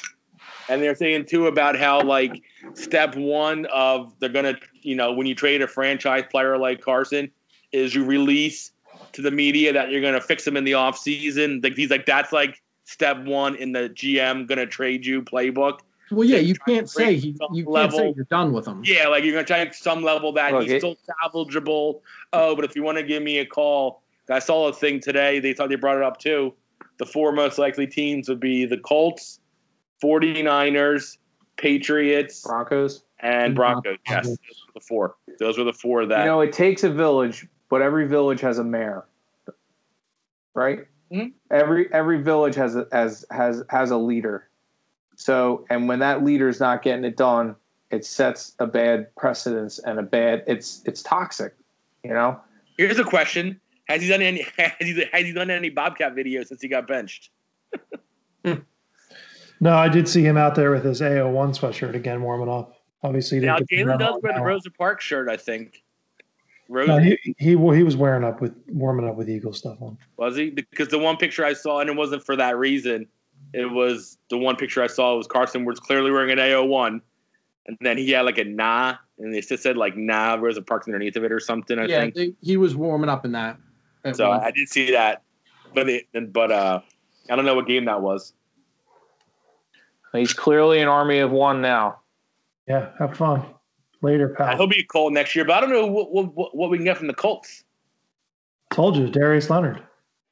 And they're saying too about how like step one of they're gonna, you know, when you trade a franchise player like Carson, is you release to the media that you're gonna fix him in the off season. Like he's like that's like step one in the GM gonna trade you playbook. well, yeah, you can't say he, some You can't say you're done with him. Yeah, like you're gonna try to some level that Look, he's still salvageable. Oh, but if you want to give me a call, I saw a thing today. They thought they brought it up too. The four most likely teams would be the Colts, 49ers, Patriots, Broncos. and Broncos. Yes, those were the four. Those were the four that. You know, it takes a village, but every village has a mayor, right? Mhm. Every every village has a has has has a leader. So, and when that leader's not getting it done, it sets a bad precedence and a bad. It's it's toxic, you know. Here's a question: Has he done any? Has he, has he done any Bobcat videos since he got benched? No, I did see him out there with his AO1 sweatshirt again, warming up. Obviously, he Now didn't get to Jalen does all wear the. Rosa Parks shirt, I think. Rosa No, he, he he was wearing up with warming up with Eagle stuff on. Was he? Because the one picture I saw, and it wasn't for that reason. It was the one picture I saw was Carson was clearly wearing an AO1, and then he had like a nah, and it just said like nah, Rosa Parks underneath of it or something. I yeah, think they, he was warming up in that. so. one- I did see that, but it, but uh, I don't know what game that was. He's clearly an army of one now. Yeah, have fun later, pal. he'll be a Colt next year, but I don't know what, what what we can get from the Colts. Told you, Darius Leonard.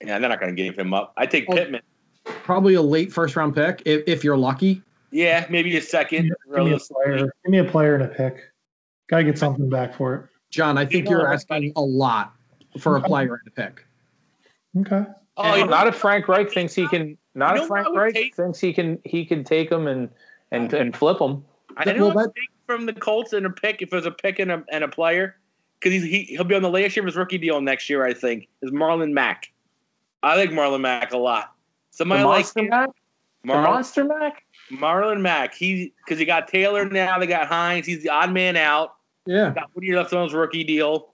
Yeah, they're not going to give him up. I take Oh. Pittman. Probably a late first round pick if, if you're lucky. Yeah, maybe a second. Give me a realistically. player. Give me a player and a pick. Got to get something back for it. John, I think You know, you're asking a lot for a player and a pick. Okay. Oh, you not if Frank Reich thinks he can. Not You know if what Frank Reich take? thinks he can. He can take them and and and flip them. I Well, didn't that- take from the Colts in a pick if there's a pick and a, and a player because he's, he he'll be on the last year of his rookie deal next year. I think is Marlon Mack. I like Marlon Mack a lot. The Somebody like monster Mack. The Marlon, monster Mack. Marlon Mack. He because you got Taylor now. They got Hines. He's the odd man out. Yeah. Got one year left on his rookie deal.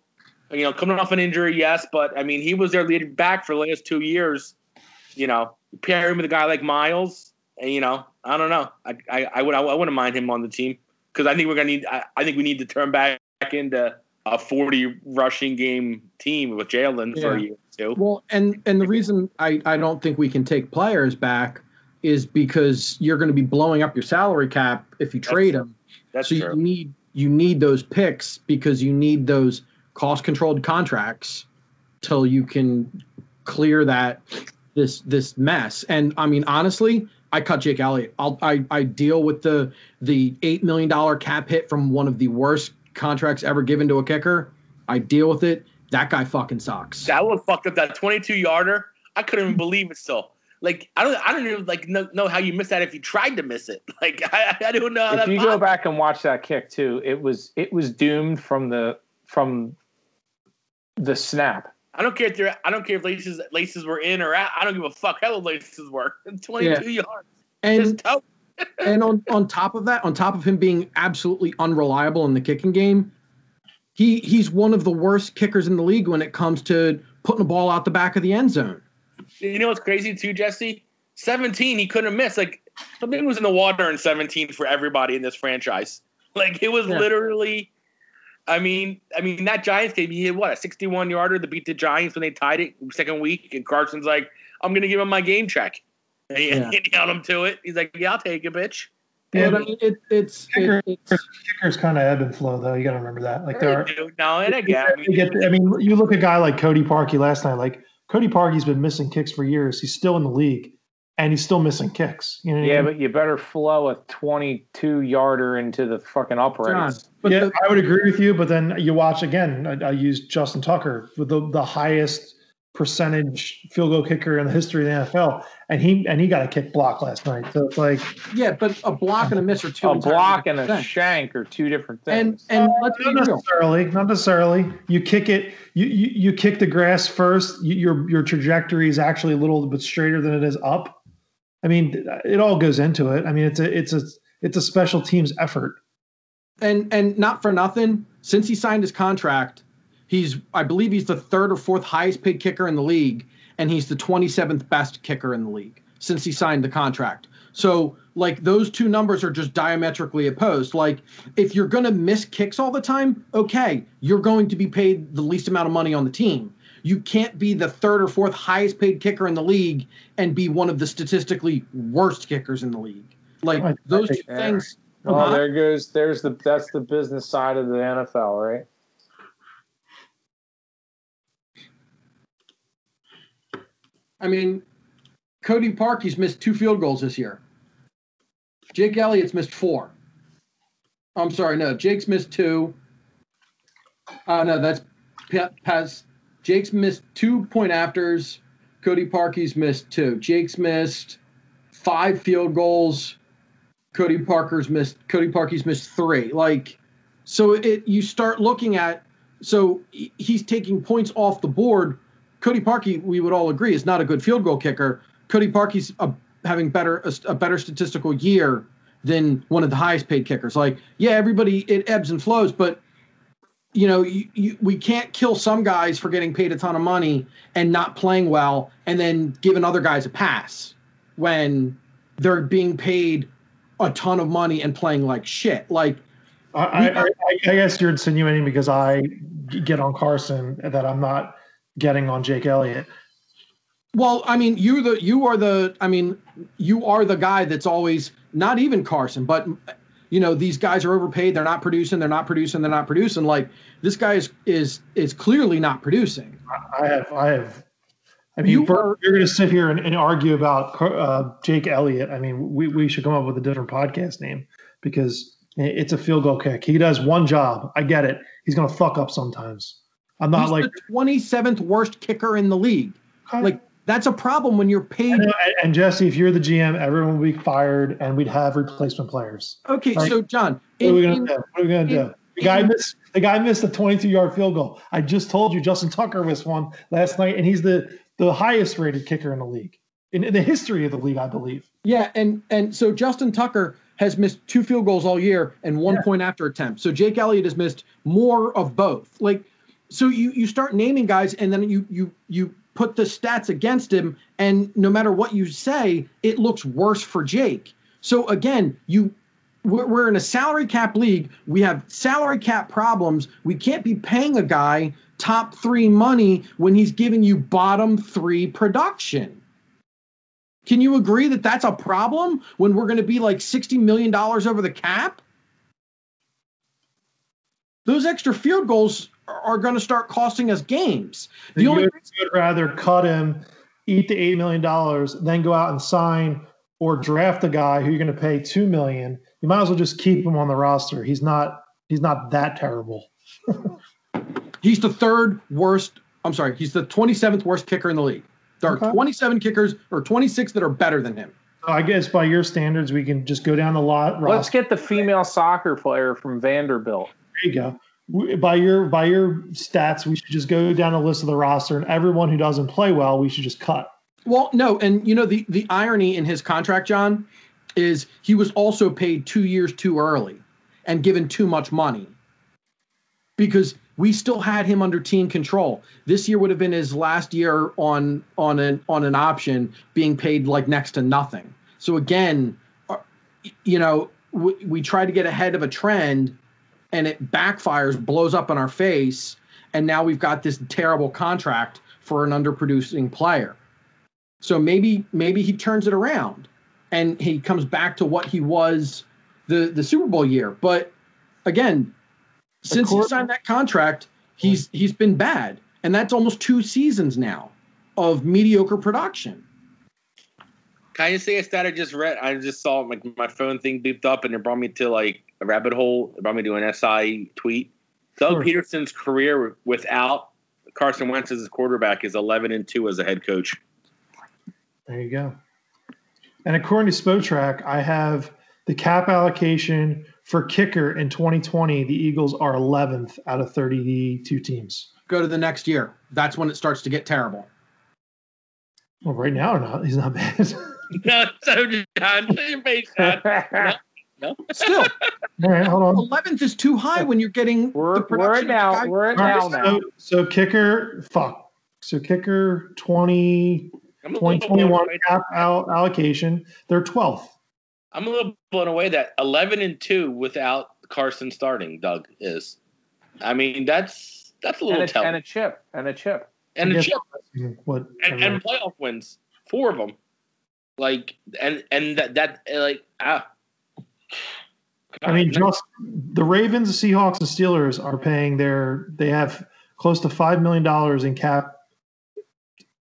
You know, coming off an injury, yes, but I mean, he was their lead back for the last two years. You know, pair him with a guy like Miles, and you know, I don't know. I I, I would I, wouldn't mind him on the team because I think we're gonna need. I, I think we need to turn back into a forty rushing game team with Jalen for a year too. Well, and and the reason I I don't think we can take players back is because you're going to be blowing up your salary cap if you trade them. That's so you true. need you need those picks because you need those cost controlled contracts till you can clear that this this mess. And I mean, honestly, I cut Jake Elliott. I'll I, I deal with the the eight million dollar cap hit from one of the worst contracts ever given to a kicker. I deal with it. That guy fucking sucks. That one fucked up that twenty-two yarder. I couldn't even believe it. Still, like I don't I don't even like know, know how you missed that if you tried to miss it. Like I, I don't know how If that. you go back and watch that kick too, it was it was doomed from the from the snap. I don't care if they're. I don't care if laces laces were in or out. I don't give a fuck how the laces were. Twenty-two yards. and Just toe. and on on top of that, on top of him being absolutely unreliable in the kicking game, he he's one of the worst kickers in the league when it comes to putting the ball out the back of the end zone. You know what's crazy too, Jesse? Seventeen, he couldn't miss. Like something was in the water in seventeen for everybody in this franchise. Like it was Yeah. literally. I mean, I mean that Giants game. He had what a sixty-one yarder to beat the Giants when they tied it second week, and Carson's like, "I'm gonna give him my game check," and he, Yeah. and he held him to it. He's like, "Yeah, I'll take it, bitch." Yeah, but I mean, it, it's Kicker- it, it's Kickers kind of ebb and flow, though. You got to remember that. Like there are, They do. No, and again, I mean, get- I mean, you look at a guy like Cody Parkey last night. Like Cody Parkey's been missing kicks for years. He's still in the league, and he's still missing kicks. You know? what I Yeah, mean? but you better flow a twenty-two yarder into the fucking John, uprights. But yeah, the- I would agree with you. But then you watch again. I, I use Justin Tucker with the, the highest percentage field goal kicker in the history of the NFL, and he and he got a kick block last night. So it's like yeah, but a block and a miss are two A block and a different things. shank are two different And things. and uh, let's be not real. necessarily, not necessarily. You kick it. You, you you kick the grass first. You, your your trajectory is actually a little bit straighter than it is up. I mean, it all goes into it. I mean, it's a it's a it's a special teams effort. And and not for nothing, since he signed his contract, he's I believe he's the third or fourth highest paid kicker in the league, and he's the 27th best kicker in the league since he signed the contract. So like those two numbers are just diametrically opposed. Like if you're gonna miss kicks all the time, okay, you're going to be paid the least amount of money on the team. You can't be the third or fourth highest paid kicker in the league and be one of the statistically worst kickers in the league. Like I- I those two think- things. Well, there goes. There's the that's the business side of the NFL, right? I mean, Cody Parkey's missed two field goals this year. Jake Elliott's missed four. I'm sorry, no. Jake's missed two. Uh, no, that's pa- pass. Jake's missed two point afters. Cody Parkey's missed two. Jake's missed five field goals. Cody Parker's missed. Cody Parkey's missed three. Like, so it you start looking at. So he's taking points off the board Cody Parkey, we would all agree, is not a good field goal kicker. Cody Parkey's a, having better a, a better statistical year than one of the highest paid kickers. Like, yeah, everybody it ebbs and flows, but you know, you, you, we can't kill some guys for getting paid a ton of money and not playing well, and then giving other guys a pass when they're being paid a ton of money and playing like shit. Like, I, I, I, guess you're insinuating because I get on Carson that I'm not getting on Jake Elliott. Well, I mean, you the you are the I mean, you are the guy that's always not even Carson, but you know, these guys are overpaid, they're not producing, they're not producing, they're not producing. Like this guy is is is clearly not producing. I have I have I mean, You are- you're going to sit here and, and argue about uh, Jake Elliott. I mean, we, we should come up with a different podcast name because it's a field goal kick. He does one job. I get it. He's going to fuck up sometimes. I'm not like, the 27th worst kicker in the league. Like that's a problem when you're paid. and, and Jesse, if you're the GM, everyone would be fired and we'd have replacement players. Okay, Right. so John, What are we going to do? What are we going to do? The guy missed. The guy missed a 22 yard field goal. I just told you, Justin Tucker missed one last night, and he's the the highest rated kicker in the league in, in the history of the league, I believe. Yeah, and and so Justin Tucker has missed two field goals all year and one Yeah. point after attempt. So Jake Elliott has missed more of both. Like, so you you start naming guys, and then you you you put the stats against him, and no matter what you say, it looks worse for Jake. So again, you. We're we're in a salary cap league. We have salary cap problems. We can't be paying a guy top three money when he's giving you bottom three production. Can you agree that that's a problem when we're going to be like $60 million over the cap? Those extra field goals are, going to start costing us games. The only you would rather cut him, eat the eight million dollars, then go out and sign or draft a guy who you're going to pay 2 million. You might as well just keep him on the roster. He's not. He's not that terrible. he's the third worst. I'm sorry, he's the 27th worst kicker in the league. There are Okay. 27 kickers or 26 that are better than him. I guess by your standards, we can just go down the lot. Let's get the female soccer player from Vanderbilt. There you go. We- By your by your stats, we should just go down the list of the roster, and everyone who doesn't play well, we should just cut. Well, no, and you know the the irony in his contract, John, is he was also paid two years too early and given too much money because we still had him under team control. This year would have been his last year on on an on an option, being paid like next to nothing. So again, uh, you know, we, we try to get ahead of a trend, and it backfires, blows up in our face, and now we've got this terrible contract for an underproducing player. So maybe maybe he turns it around and he comes back to what he was the the Super Bowl year. But again, since he signed that contract, he's he's been bad. And that's almost two seasons now of mediocre production. Can I just say a stat I just read? I just saw like my phone thing beeped up and it brought me to like a rabbit hole. It brought me to an SI tweet. Doug Sure. Pederson's career without Carson Wentz as his quarterback is 11 and 2 as a head coach. There you go. And according to Spotrac, I have the cap allocation for kicker in 2020. The Eagles are 11th out of 32 teams. Go to the next year. That's when it starts to get terrible. Well, right now, or not? He's not bad. no, so John, your face, John. No, Still, All right, hold on. 11th is too high when you're getting we're, we're production at of a now. guy- We're at All now right, now. so, so kicker, fuck. So kicker 20, I'm a little blown 2021 away. cap al- allocation, they're 12th. I'm a little blown away that 11 and 2 without Carson starting. Doug is. I mean, that's that's a little And a, telling. and a chip. And a chip. And, I a guess- chip. What? and, and playoff wins, four of them. Like and and that that like ah. I mean, God, just the Ravens, the Seahawks, and Steelers are paying their. They have close to five million dollars in cap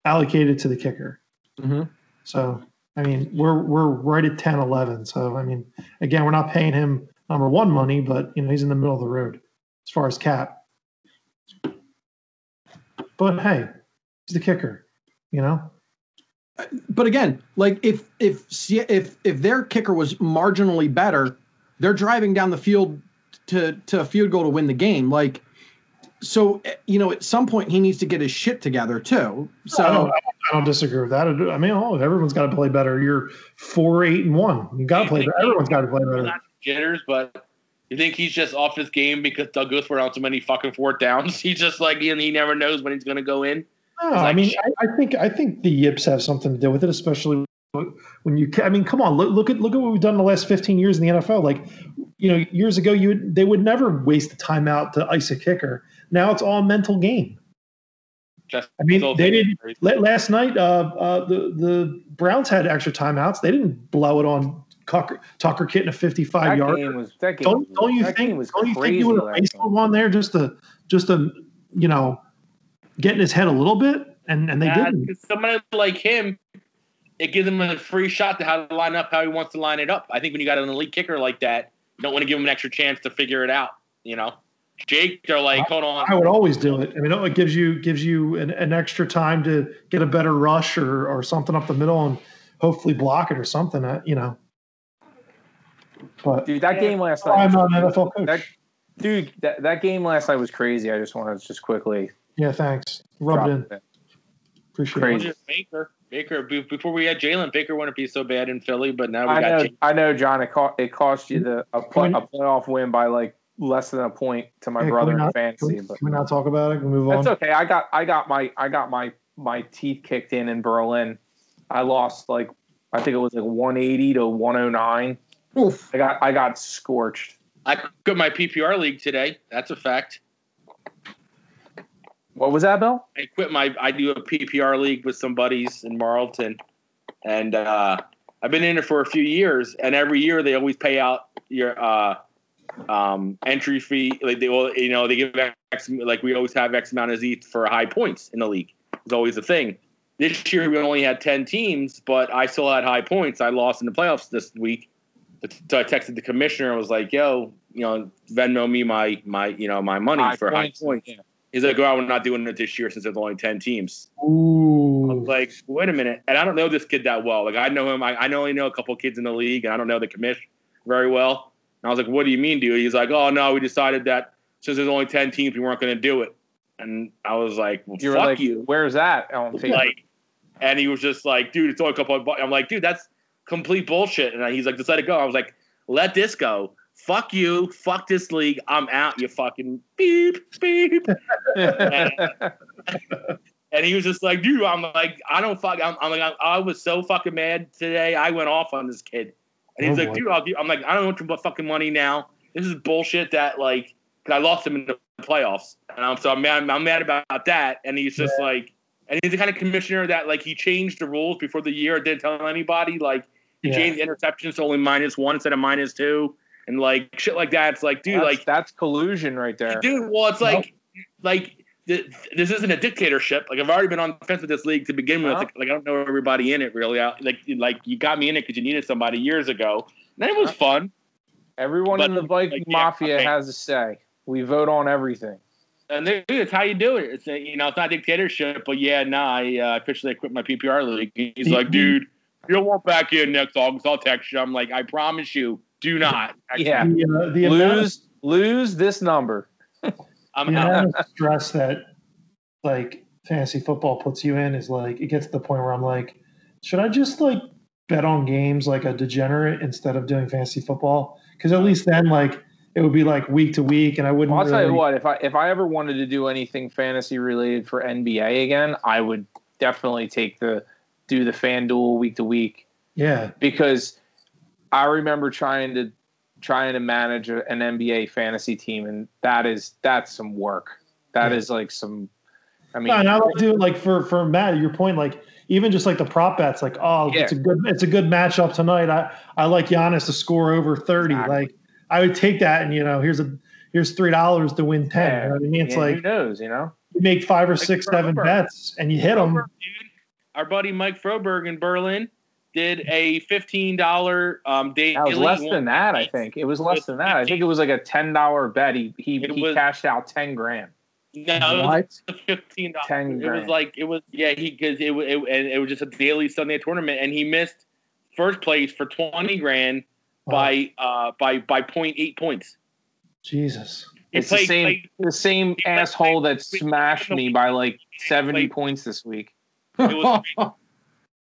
allocated to the kicker. Mhm. So, I mean, we're we're right at 10, 11. So, I mean, again, we're not paying him number one money, but you know, he's in the middle of the road as far as cap. But hey, he's the kicker. You know, but again, like if if if if their kicker was marginally better, they're driving down the field to to a field goal to win the game. Like, so eh, you know, at some point he needs to get his shit together too. I don't, So I don't disagree with that. I mean, oh, everyone's got to play better. You're four, eight, and one. You got to play. better. Everyone's got to play better. not jitters, but you think he's just off his game because Doug Guthrie on so many fucking fourth downs. He's just like and he never knows when he's gonna go in. No, I mean. I, I think I think the yips have something to do with it, especially when you. I mean, come on, look, look at look at what we've done in the last fifteen years in the NFL. Like, you know, years ago, you would, they would never waste the timeout to ice a kicker. Now it's all mental game. Just I mean, they didn't last night. Uh, uh, the the Browns had extra timeouts. They didn't blow it on Tucker, Tucker getting a fifty-five yard. game was. Don't was- don't you think? game was Don't you think you would have last faced night. one there just to just to you know get in his head a little bit? and and they Yeah, didn't. 'cause somebody like him, it gives him a free shot to how to line up how he wants to line it up. I think when you got an elite kicker like that, you don't want to give him an extra chance to figure it out. You know, Jake, they're like, hold on, I would always do it. I mean, it gives you gives you an, an extra time to get a better rush or or something up the middle and hopefully block it or something. uh, You know. But Dude, that game last night. I'm not an NFL coach. That- Dude, that, that game last night was crazy. I just want to just quickly yeah, thanks. Rub it in. it. Appreciate Crazy. it. Baker, Baker. Before we had Jalen, Baker wouldn't be so bad in Philly, but now we I got know, Jalen. I know, John. It cost it cost you the a, play, a playoff win by like less than a point to my Yeah, can brother we in not- Can fantasy, we, but can we not talk about it? Can we move that's on? That's okay. I got I got my I got my my teeth kicked in in Berlin. I lost like I think it was like 180 to 109. Oof. I got I got scorched. I quit my PPR league today. That's a fact. What was that, Bill? I quit my. I do a PPR league with some buddies in Marlton, and uh, I've been in it for a few years. And every year they always pay out your uh, um, entry fee. Like they will, you know, they give X. Like we always have X amount of Z for high points in the league. It's always a thing. This year we only had ten teams, but I still had high points. I lost in the playoffs this week. So I texted the commissioner and was like, "Yo, you know, Venmo me my my you know my money High for points. high points." He's like, "Oh, we're not doing it this year since there's only ten teams." I Ooh. was like, wait a minute. And I don't know this kid that well. Like, I know him. I, I only know a couple kids in the league, and I don't know the commish very well. And I was like, what do you mean, dude? He's like, oh, no, we decided that since there's only 10 teams, we weren't going to do it. And I was like, well, You fuck like, you. "Where's that?" On. Like, and he was just like, dude, it's only a couple of bu-" I'm like, dude, that's complete bullshit. And he's like, just let it go. I was like, let this go. Fuck you. Fuck this league. I'm out. You fucking beep, beep. And he was just like, dude, I'm like, I don't fuck. I'm, I'm like, I was so fucking mad today. I went off on this kid. And he's Oh, like, boy. dude, I'll give, I'm like, I don't want your fucking money now. This is bullshit that, like, cause I lost him in the playoffs. And I'm so I'm mad, I'm mad about that. And he's just like, and he's the kind of commissioner that, like, he changed the rules before the year, didn't tell anybody. Like, he Yeah. changed interceptions to only minus one instead of minus two. And, like, shit like that. It's like, dude, that's, like, that's collusion right there. dude. Well, it's like, like th- this isn't a dictatorship. Like I've already been on the fence with this league to begin with. Huh? Like, like, I don't know everybody in it really. I, like like you got me in it because you needed somebody years ago. And it was Huh? fun. Everyone But, in the Viking like, Mafia okay. has a say. We vote on everything. And dude, it's how you do it. It's a, you know, it's not dictatorship, but yeah, nah, I uh, officially quit my PPR league. He's like, dude, you'll walk back in next August. I'll text you. I'm like, I promise you, do not. Yeah. The, uh, the amount Lose lose this number. I'm the out. of stress that like fantasy football puts you in is like it gets to the point where I'm like, should I just like bet on games like a degenerate instead of doing fantasy football? Because at least then like it would be like week to week, and I wouldn't. Well, I'll tell you what. If I if I ever wanted to do anything fantasy related for NBA again, I would definitely take the do the FanDuel week to week Yeah, because I remember trying to trying to manage an NBA fantasy team, and that is that's some work. That is Yeah. like some. I mean, no, and I like do like for for Matt. Your point, like even just like the prop bets, like oh, Yeah. it's a good it's a good matchup tonight. I I like Giannis to score over thirty. Exactly. Like I would take that, and you know, here's a here's three dollars to win ten. Yeah. You know what I mean? It's yeah, like who knows? You know, you make five or Like six, seven bets, and you hit them. Dude. Our buddy Mike Froberg in Berlin did a fifteen dollar um daily. that was less than that. I think it was less than that. I think it was like a ten dollar bet. He he, he was- cashed out ten grand. No, it was What? fifteen dollars. 10 It was like it was yeah he because it, wa- it and it was just a daily Sunday tournament and he missed first place for twenty grand by uh by by point eight points. Jesus. He It's the same played- the same he played- asshole that played- smashed me by like seventy played- points this week.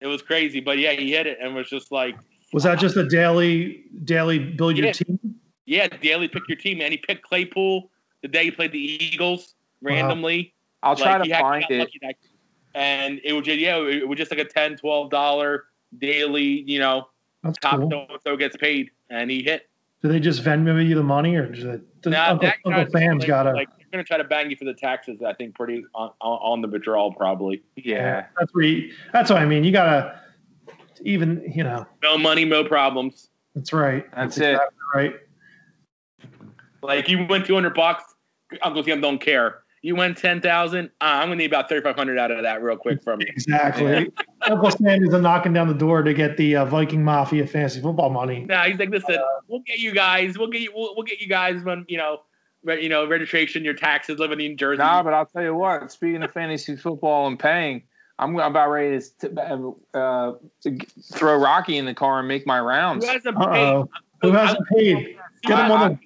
It was crazy, but yeah, he hit it and was just like Was that just a daily daily build your Yeah. team? yeah, daily pick your team and he picked Claypool the day he played the Eagles randomly. I'll try Like, to he had- he find it. that- And it was just yeah, it was just like a 10 dollar daily, you know, That's top cool. so so gets paid, and he hit. Do they just Venmo you the money, or does it, does Now, Uncle, that Uncle guy's Sam's like, got to? like they're gonna try to bang you for the taxes. I think pretty on, on, on the withdrawal probably. Yeah. That's where you, that's what I mean. You got to even you know. No money, no problems. That's right. That's it. exactly right. Like you went two hundred bucks, Uncle Sam don't care. You went ten thousand. Uh, I'm gonna need about thirty five hundred out of that real quick from you. Exactly. Uncle Sam is knocking down the door to get the uh, Viking Mafia fantasy football money. No, he's like, listen, we'll get you guys. We'll get you. We'll, we'll get you guys when you know, re- you know, registration, your taxes, living in Jersey. Nah, but I'll tell you what. Speaking of fantasy football and paying, I'm about ready to uh, to throw Rocky in the car and make my rounds. Who hasn't paid? oh. Who hasn't paid? Get him on the.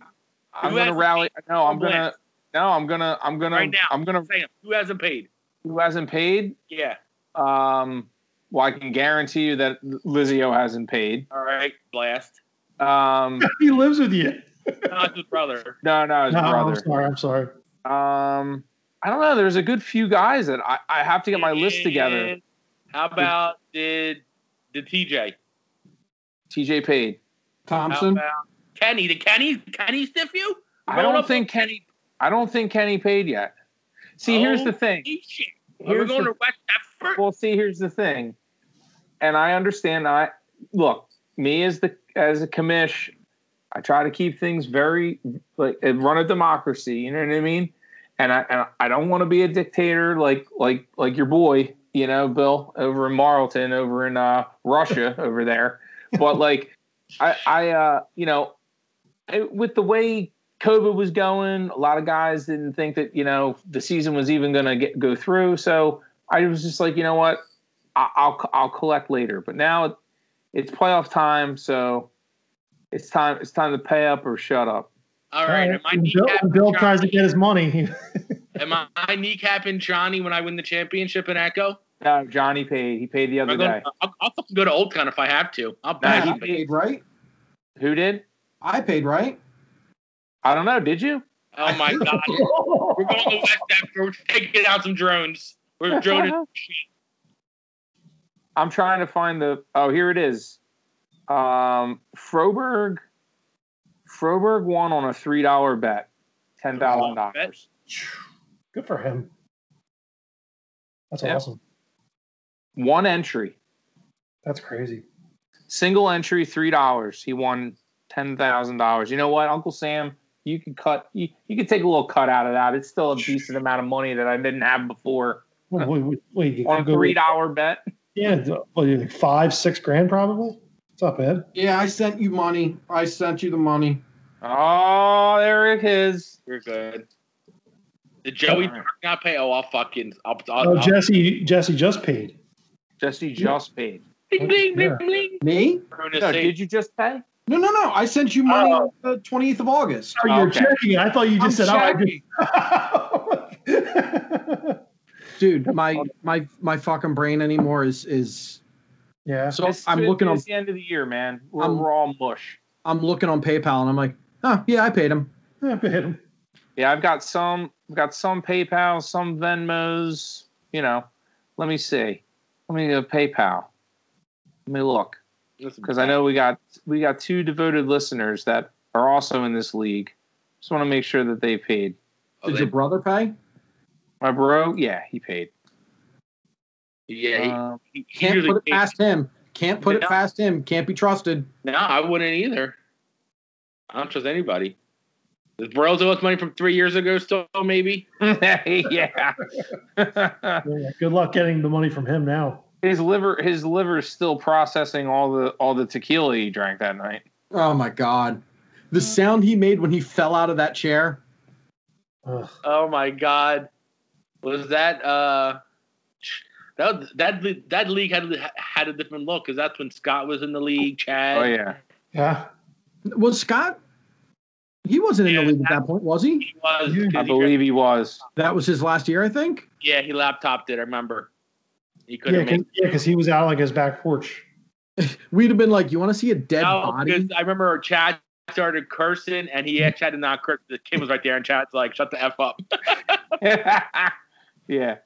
I'm Who gonna hasn't rally. No, I'm gonna. No, I'm gonna. I'm gonna. Right now. I'm gonna. Say him. Who hasn't paid? Who hasn't paid? Yeah. Um. Well, I can guarantee you that Lizio hasn't paid. All right. Blast. Um. He lives with you. Not his brother. No, no, his No, I'm sorry. I'm sorry. Um. I don't know. There's a good few guys that I, I have to get my list together. How about did did TJ? TJ paid. Thompson. Kenny? Did Kenny Kenny stiff you? I don't think Kenny. I don't think Kenny paid yet. See, here's the thing. Holy shit. Are we going the- to West Deptford? Well, see, here's the thing, and I understand. I look me as the as a commish. I try to keep things very like run a democracy. You know what I mean? And I and I don't want to be a dictator like like like your boy, you know, Bill over in Marlton, over in uh, Russia, over there. But like, I I uh you know, with the way COVID was going, a lot of guys didn't think that you know the season was even going to get go through. So I was just like, you know what, I, I'll I'll collect later. But now it's playoff time, so it's time it's time to pay up or shut up. All right. Am I Bill, Bill tries to get his money. Am I kneecapping Johnny when I win the championship in Echo? No, Johnny paid. He paid the other gonna, day. I'll, I'll fucking go to Old Town if I have to. I'll Nah, back he paid, right? Who did? I paid, right? I don't know. Did you? Oh my god. We're going to West Deptford. We're taking out some drones. We're droning. I'm trying to find the. Oh, here it is. Um, Froberg. Froberg won on a three dollar bet, ten thousand dollars. Good for him. That's Yeah. awesome. One entry, That's crazy. single entry, three dollars. He won ten thousand dollars. You know what, Uncle Sam? You could cut. You, you could take a little cut out of that. It's still a decent amount of money that I didn't have before Wait, wait, wait, on a three dollar bet. Yeah, you five, six grand probably. It's up, Ed? Yeah, I sent you money. I sent you the money. Oh, there it is. We're good. Did Joey oh, All right. not pay? Oh, I'll fucking. I'll, I'll, Oh, I'll Jesse, Jesse just paid. Jesse just paid. bling, bling, bling, Yeah. bling. Me? No, did you just pay? No, no, no. I sent you money Oh. on the 28th of August. Oh, you're Okay. checking. I thought you just I'm said, checking. "Oh, I just." Dude, my my my fucking brain anymore is is yeah. so It's- I'm looking on It's the end of the year, man. We're, I'm- we're all mush. I'm looking on PayPal and I'm like, oh yeah, I paid him. Yeah, I paid him. Yeah, I've got some. I've got some PayPal, some Venmos. You know, let me see. Let me go PayPal. Let me look because I know we got we got two devoted listeners that are also in this league. Just want to make sure that they paid. Oh, Did they- your brother pay? My bro, yeah, he paid. Yeah, he- Um, he, he Can't usually put it pays- past him. Can't put it past him. Can't be trusted. No, I wouldn't either. I don't trust anybody. Does Burrows owe us money from three years ago still, maybe? yeah. Yeah, good luck getting the money from him now. his liver, his liver is still processing all the all the tequila he drank that night. Oh my god. The sound he made when he fell out of that chair. Ugh. Oh my God, was that uh, that that that league had had a different look because that's when Scott was in the league. Chad, Oh yeah. Yeah. Was Scott? He wasn't in the league at that point, was he? he was. I he- believe he was. That was his last year, I think. yeah, he laptopped it. I remember. He Yeah, couldn't because make. he was out like his back porch. We'd have been like, "You want to see a dead No, body?" I remember Chad started cursing, and he actually had Chad to not curse. The kid was right there, and Chad's like, "Shut the f up." yeah.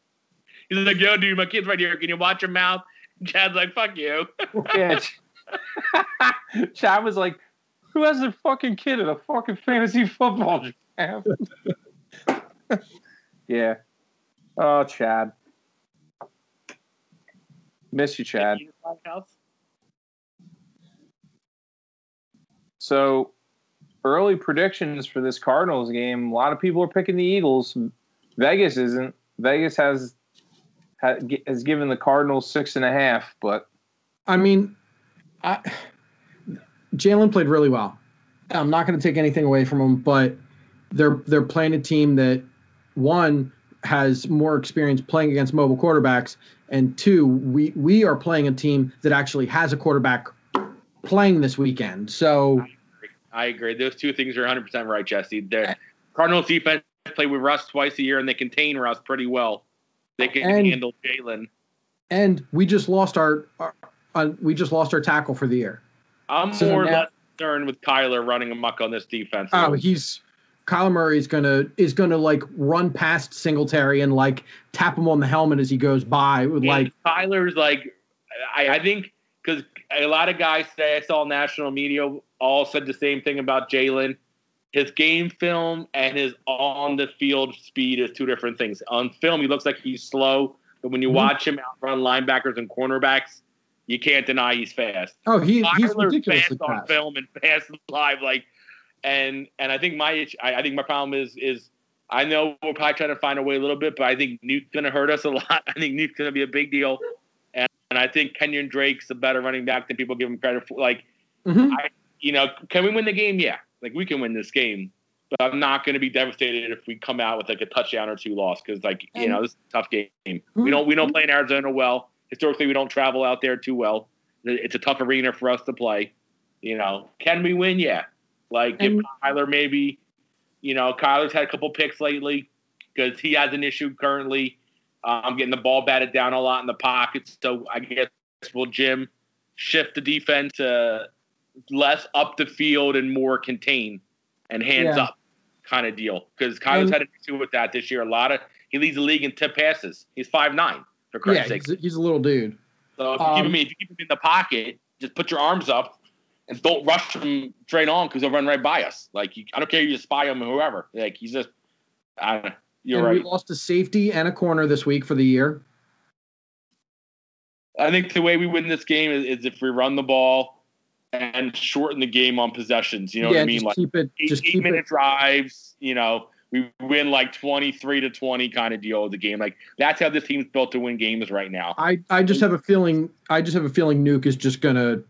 He's like, "Yo, dude, my kid's right here. Can you watch your mouth?" Chad's like, "Fuck you." Yeah. Chad was like, "Who has their fucking kid in a fucking fantasy football camp?" yeah. Oh, Chad. Miss you, Chad. So, early predictions for this Cardinals game. A lot of people are picking the Eagles. Vegas isn't. Vegas has ha- has given the Cardinals six and a half, but I mean, I, Jalen played really well. I'm not going to take anything away from him, but they're they're playing a team that one has more experience playing against mobile quarterbacks, and two, we we are playing a team that actually has a quarterback playing this weekend. So I agree. Those two things are 100 percent right, Jesse. The Cardinals defense play with Russ twice a year, and they contain Russ pretty well. They can And- handle Jalen. and we just lost our, our uh, we just lost our tackle for the year. I'm So more or less concerned with Kyler running amok on this defense. Oh, he's Kyler Murray is gonna is gonna like run past Singleton and like tap him on the helmet as he goes by with like Tyler's like, I, I think because a lot of guys today I saw national media all said the same thing about Jalen. His game film and his on the field speed is two different things. On film, he looks like he's slow, but when you Mhm. watch him outrun linebackers and cornerbacks, you can't deny he's fast. oh he he's ridiculously fast on film and fast live. Like, and and I think my I, I think my problem is is I know we're probably trying to find a way a little bit, but I think Nuke's going to hurt us a lot. I think Nuke's going to be a big deal, and and I think Kenyon Drake's a better running back than people give him credit for. Like, Mhm. you know, can we win the game? Yeah, like we can win this game. But I'm not going to be devastated if we come out with like a touchdown or two loss because, like, you know, this is a tough game. We don't we don't play in Arizona well. Historically, we don't travel out there too well. It's a tough arena for us to play. You know, can we win? Yeah. Like if And- Kyler maybe, you know, Kyler's had a couple picks lately because he has an issue currently. Um, getting the ball batted down a lot in the pocket. So I guess we'll Jim shift the defense to less up the field and more contain and hands Yeah. up kind of deal because Kyler's And- had an issue with that this year. A lot of he leads the league in tip passes. He's five nine for Yeah, Christ's sake. he's, he's a little dude. So if you, Um, keep him, if you keep him in the pocket, just put your arms up and don't rush him straight on because he'll run right by us. Like you, I don't care if you just spy him or whoever. Like he's just, I don't know. You're and right. we lost a safety and a corner this week for the year. I think the way we win this game is, is if we run the ball and shorten the game on possessions. You know yeah, what I mean? just Like keep it eight, just eight minute it drives. You know, we win like twenty three to twenty kind of deal with the game. Like that's how this team's built to win games right now. I, I just have a feeling I just have a feeling Nuke is just gonna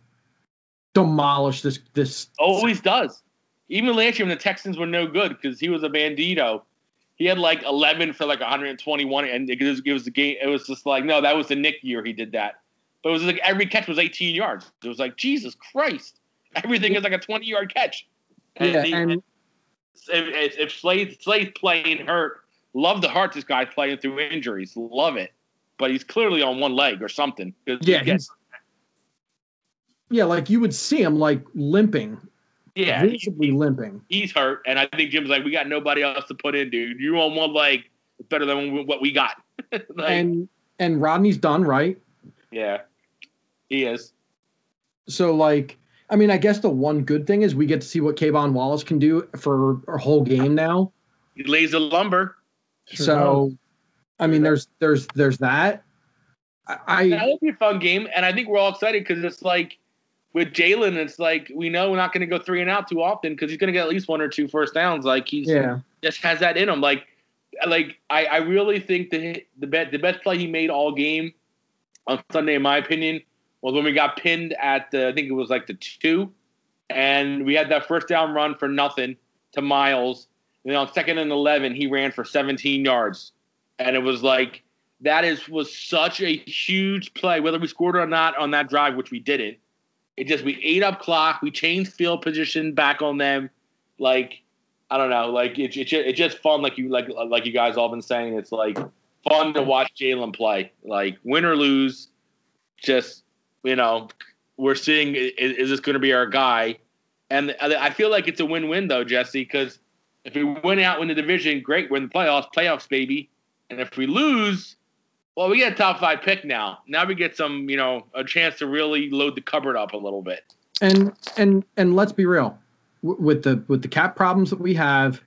demolish this this Always does. Even last year when the Texans were no good because he was a bandito. He had like 11 for like 121, and it was, it was the game. It was just like, no, that was the Nick year he did that. But it was like every catch was 18 yards. It was like Jesus Christ, everything is like a 20 yard catch. yeah he- and if, if, if Slay Slay's playing hurt, love the heart this guy's playing through injuries. Love it, but he's clearly on one leg or something. yeah gets- yeah like you would see him like limping yeah, he- visibly limping he's hurt, and I think Jim's like, we got nobody else to put in, dude. You on one leg, it's better than what we got. like, and and Rodney's done right yeah, he is. so like I mean I guess the one good thing is we get to see what K'Von Wallace can do for a whole game now He lays the lumber. Sure so I mean there's there's there's that I, That I would be a fun game, and I think we're all excited because it's like with Jalen, it's like we know we're not going to go three and out too often because he's going to get at least one or two first downs. Like he's yeah just has that in him. Like, like I, I really think the the bet the best play he made all game on Sunday, in my opinion, was when we got pinned at the I think it was like the two, and we had that first down run for nothing to Miles. And then on second and eleven, he ran for 17 yards, and it was like that is was such a huge play, whether we scored or not on that drive, which we didn't. It just we ate up clock, we changed field position back on them, like I don't know, like it's just, it's just fun, like you like like you guys all been saying. It's like fun to watch Jalen play, like win or lose. Just you know, we're seeing is, is this going to be our guy? And I feel like it's a win-win though, Jesse, because if we win out, win the division, great, we're in the playoffs, playoffs, baby. And if we lose, well, we get a top five pick now. Now we get some, you know, a chance to really load the cupboard up a little bit. and and and let's be real with the with the cap problems that we have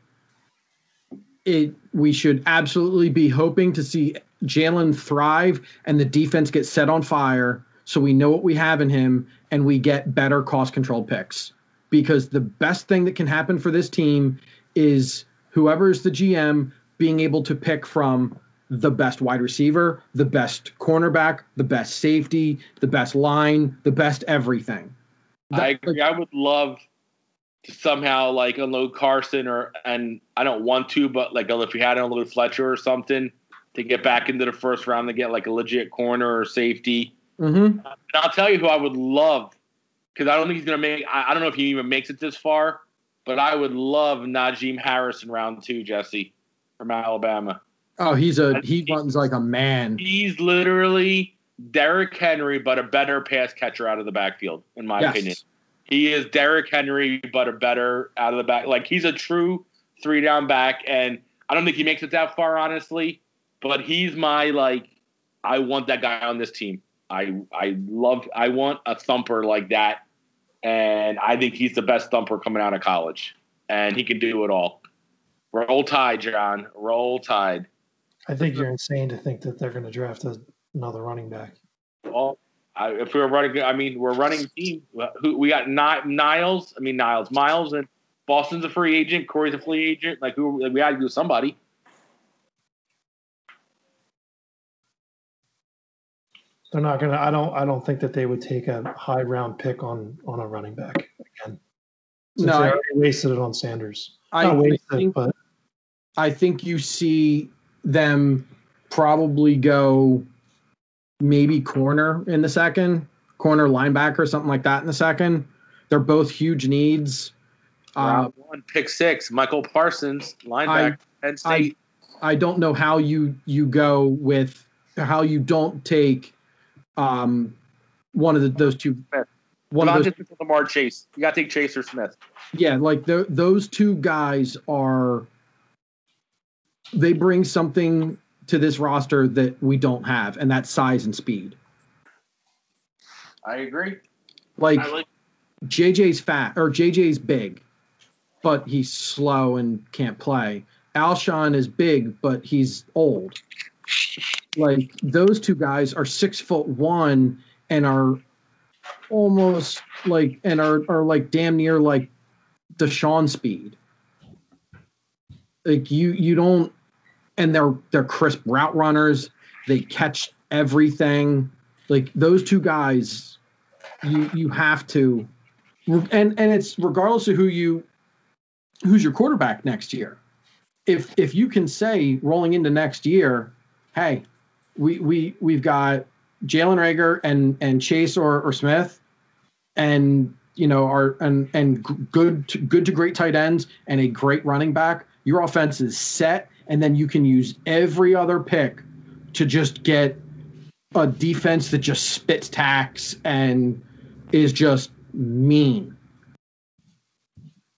it we should absolutely be hoping to see Jalen thrive and the defense get set on fire so we know what we have in him and we get better cost control picks because the best thing that can happen for this team is whoever is the GM being able to pick from the best wide receiver, the best cornerback, the best safety, the best line, the best everything. I That- agree. I would love to somehow like unload Carson or and I don't want to, but like if we had unload Fletcher or something to get back into the first round to get like a legit corner or safety. Mm-hmm. And I'll tell you who I would love because I don't think he's gonna make. I, I don't know if he even makes it this far, but I would love Najee Harris in round two, Jesse from Alabama. Oh, he's a he runs like a man. He's literally Derrick Henry, but a better pass catcher out of the backfield, in my Yes. opinion. He is Derrick Henry, but a better out of the back. Like he's a true three down back, and I don't think he makes it that far, honestly. But he's my like, I want that guy on this team. I I love. I want a thumper like that, and I think he's the best thumper coming out of college, and he can do it all. Roll Tide, John. Roll Tide. I think you're insane to think that they're going to draft a, another running back. Well, I, if we were running, I mean, we're running team. Who we got? Ni- Niles. I mean, Niles, Miles, and Boston's a free agent. Corey's a free agent. Like, who we got to do somebody. They're not going to. I don't. I don't think that they would take a high round pick on on a running back again. Since No, they I- wasted it on Sanders. I, Not I think but I think you see them probably go maybe corner in the second, corner linebacker, something like that in the second. They're both huge needs. Uh, Round one, pick six. Micah Parsons, linebacker, Penn State. I don't know how you you go with how you don't take um one of the, those two Smith. one Not of those just with Ja'Marr Chase. You got to take Chase or Smith. yeah like tho- those two guys are they bring something to this roster that we don't have and that's size and speed I agree. like I like. JJ's fat or JJ's big, but he's slow and can't play. Alshon is big, but he's old. Like those two guys are six foot one and are almost like and are are like damn near like DeSean speed. Like you you don't and they're they're crisp route runners. They catch everything. Like those two guys, you you have to and and it's regardless of who you who's your quarterback next year. If if you can say rolling into next year, hey, we we we've got Jalen Reagor and and Chase or or Smith, and you know are and and good to, good to great tight ends and a great running back. Your offense is set, and then you can use every other pick to just get a defense that just spits tacks and is just mean.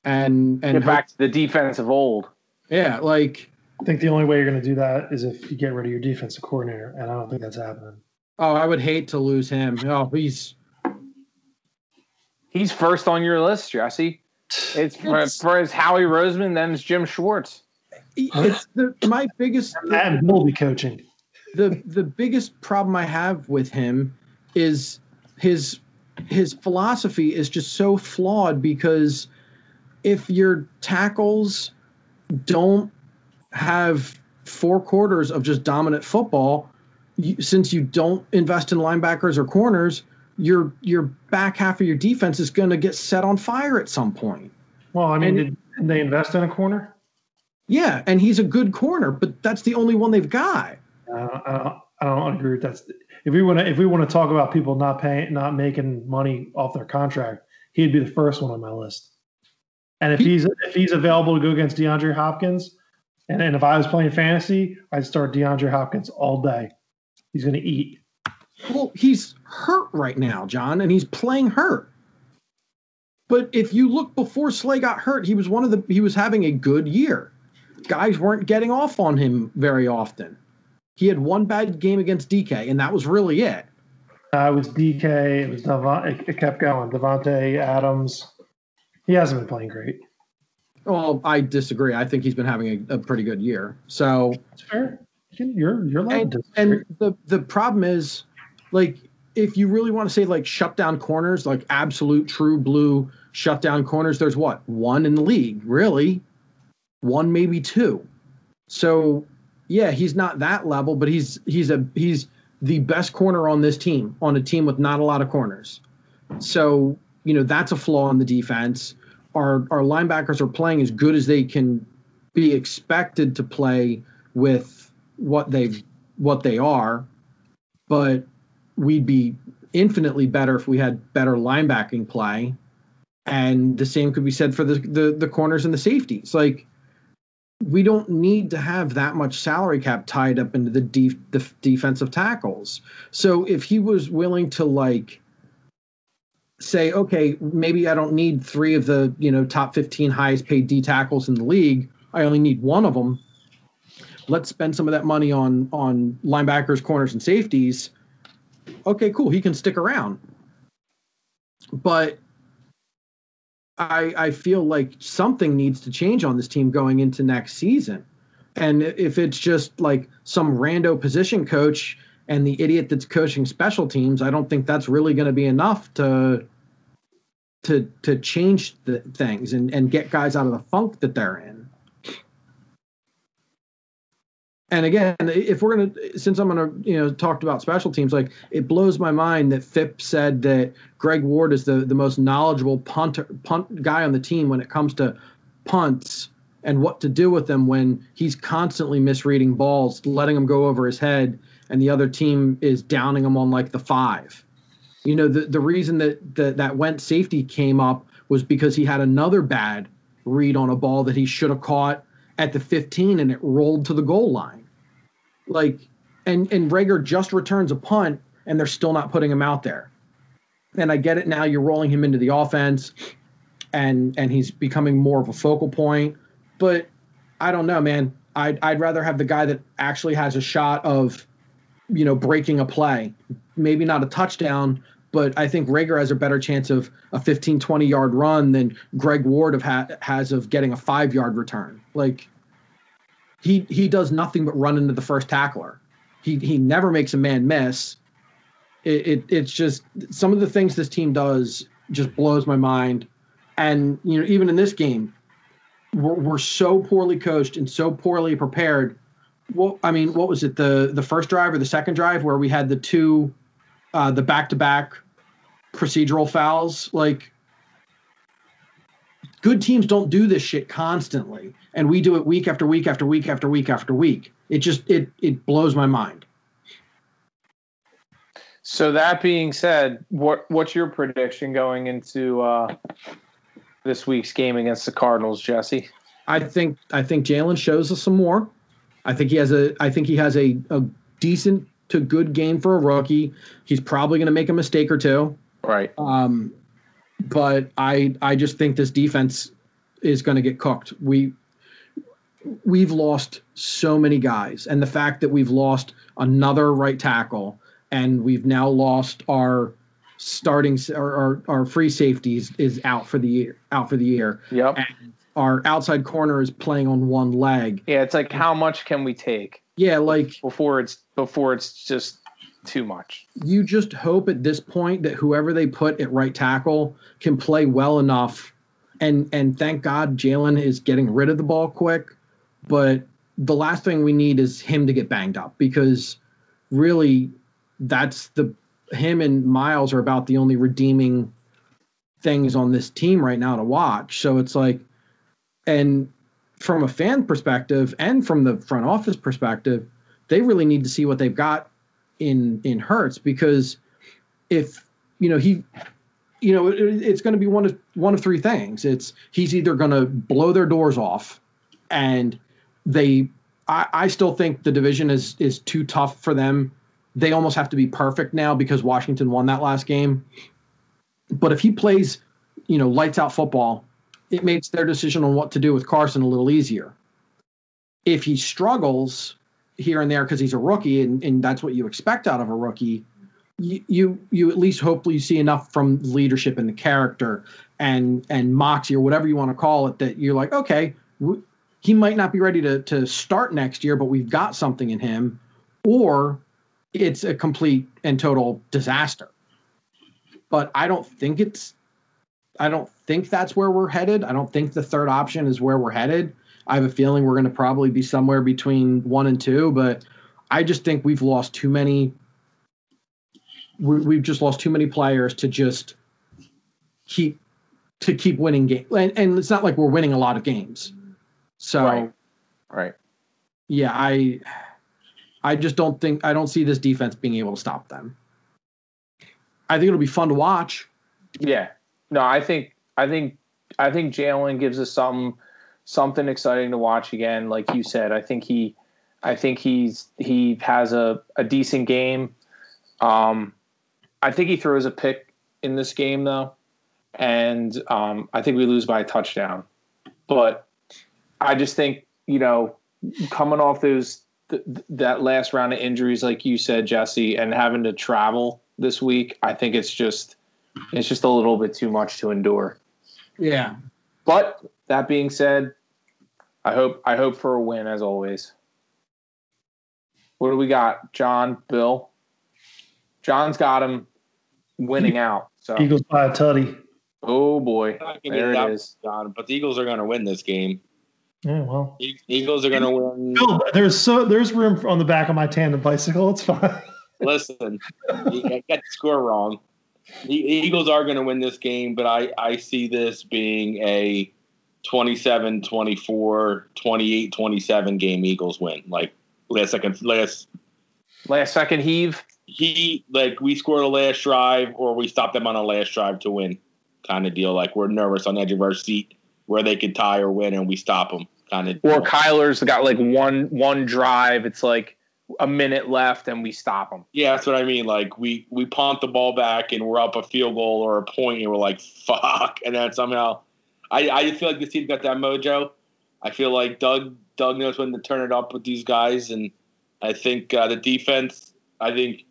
And and Get back to the defense of old. yeah, like I think the only way you're going to do that is if you get rid of your defensive coordinator, and I don't think that's happening. oh, I would hate to lose him. Oh, he's He's first on your list, Jesse. It's for, It's- for his Howie Roseman, then it's Jim Schwartz. it's the my biggest And he'll be coaching. the the biggest problem I have with him is his his philosophy is just so flawed because if your tackles don't have four quarters of just dominant football, you, since you don't invest in linebackers or corners, your your back half of your defense is going to get set on fire at some point. Well, I mean, And- did, did they invest in a corner? Yeah, and he's a good corner, but that's the only one they've got. Uh, I, don't, I don't agree with that. If we want to, if we want to talk about people not paying, not making money off their contract, he'd be the first one on my list. And if He- he's if he's available to go against DeAndre Hopkins, and, and if I was playing fantasy, I'd start DeAndre Hopkins all day. He's going to eat. Well, he's hurt right now, John, and he's playing hurt. But if you look before Slay got hurt, he was one of the he was having a good year. Guys weren't getting off on him very often. He had one bad game against DK, and that was really it. Uh, it was DK. It was Devon, it, it kept going. Davante Adams. He hasn't been playing great. Well, I disagree. I think he's been having a, a pretty good year. So It's fair. You're you're allowed and, and the the problem is like if you really want to say like shut down corners like absolute true blue shut down corners there's what one in the league really one maybe two So yeah, he's not that level, but he's he's a he's the best corner on this team, on a team with not a lot of corners. So, you know, that's a flaw in the defense. Our our linebackers are playing as good as they can be expected to play with what they what they are, but we'd be infinitely better if we had better linebacking play. And the same could be said for the the, the corners and the safeties. Like we don't need to have that much salary cap tied up into the, def- the defensive tackles. So if he was willing to like say, okay, maybe I don't need three of the you know top fifteen highest paid D tackles in the league. I only need one of them. Let's spend some of that money on on linebackers, corners, and safeties. Okay, cool. He can stick around. But I I feel like something needs to change on this team going into next season. And if it's just like some rando position coach and the idiot that's coaching special teams, I don't think that's really going to be enough to to to change the things and and get guys out of the funk that they're in. And again, if we're gonna, since I'm gonna, you know, talked about special teams, like it blows my mind that Fipp's said that Greg Ward is the the most knowledgeable punter punt guy on the team when it comes to punts and what to do with them when he's constantly misreading balls, letting them go over his head, and the other team is downing him on like the five. You know, the the reason that that that went safety came up was because he had another bad read on a ball that he should have caught at the 15 and it rolled to the goal line. Like, and and Reagor just returns a punt and they're still not putting him out there. And I get it now. You're rolling him into the offense, and and he's becoming more of a focal point. But I don't know, man. I'd I'd rather have the guy that actually has a shot of, you know, breaking a play. Maybe not a touchdown, but I think Reagor has a better chance of a 15, 20 yard run than Greg Ward have ha- has of getting a five yard return. Like he he does nothing but run into the first tackler. He he never makes a man miss. It, it it's just some of the things this team does just blows my mind. And you know, even in this game, we're, we're so poorly coached and so poorly prepared. Well, I mean, what was it the the first drive or the second drive where we had the two, uh, the back to back procedural fouls? Like, good teams don't do this shit constantly, and we do it week after week after week after week after week. It just it it blows my mind. So that being said, what what's your prediction going into uh, this week's game against the Cardinals, Jesse? I think I think Jalen shows us some more. I think he has a I think he has a, a decent to good game for a rookie. He's probably going to make a mistake or two. Right. Um, but I I just think this defense is going to get cooked. We we've lost so many guys, and the fact that we've lost another right tackle and we've now lost our starting our, our, our free safeties is out for the year out for the year. Yep. And our outside corner is playing on one leg. Yeah, it's like how much can we take Yeah, like before it's before it's just too much. you just hope at this point that whoever they put at right tackle can play well enough. And and thank god jalen is getting rid of the ball quick. But the last thing we need is him to get banged up because really that's the him and miles are about the only redeeming things on this team right now to watch. So it's like and from a fan perspective and from the front office perspective they really need to see what they've got in in Hurts because if you know he you know it, it's going to be one of one of three things. It's he's either going to blow their doors off and they I, I still think the division is is too tough for them. They almost have to be perfect now because Washington won that last game. But if he plays you know lights out football it makes their decision on what to do with Carson a little easier. If he struggles here and there because he's a rookie and, and that's what you expect out of a rookie you, you you at least hopefully see enough from leadership and the character and and moxie or whatever you want to call it that you're like okay w- he might not be ready to to start next year but we've got something in him or it's a complete and total disaster. But i don't think it's i don't think that's where we're headed. I don't think the third option is where we're headed I have a feeling we're going to probably be somewhere between one and two, but I just think we've lost too many. we- We've just lost too many players to just keep to keep winning games, and, and it's not like we're winning a lot of games. So Right. Right. yeah, I I just don't think I don't see this defense being able to stop them. I think it'll be fun to watch. Yeah. No, I think I think I think Jalen gives us some something exciting to watch again. Like you said, I think he I think he's he has a, a decent game. Um I think he throws a pick in this game though. And um I think we lose by a touchdown. But I just think, you know, coming off those th- that last round of injuries like you said, Jesse, and having to travel this week, I think it's just it's just a little bit too much to endure. Yeah. But that being said, I hope I hope for a win as always. What do we got? John, Bill. John's got him winning out. So Eagles by a tutty. oh boy. There it is. John, but the Eagles are going to win this game. Yeah, well, Eagles are going to win. Bill, there's so there's room on the back of my tandem bicycle. It's fine. Listen, you got the score wrong. The Eagles are going to win this game, but I, I see this being a 27 24, 28 27 game Eagles win. Like last second, last Last second heave. he like we scored a last drive or we stopped them on a last drive to win kind of deal. Like we're nervous on the edge of our seat where they could tie or win and we stop them kind of. Or Kyler's got like one one drive. It's like a minute left and we stop them Yeah, that's what I mean. Like we we punt the ball back and we're up a field goal or a point and we're like fuck, and then somehow, I I feel like this team got that mojo. I feel like Doug Doug knows when to turn it up with these guys, and I think uh, the defense. I think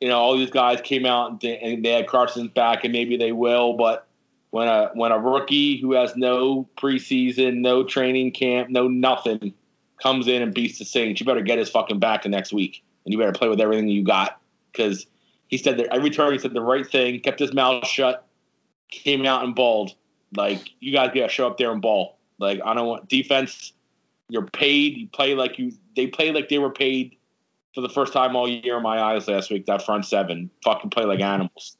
you know all these guys came out and they, and they had Carson's back, and maybe they will, but. When a when a rookie who has no preseason, no training camp, no nothing, comes in and beats the Saints, you better get his fucking back the next week, and you better play with everything you got because he said that every turn he said the right thing, kept his mouth shut, came out and balled. Like you guys gotta show up there and ball. Like I don't want defense. You're paid. You play like you. They play like they were paid for the first time all year in my eyes last week. That front seven fucking play like animals.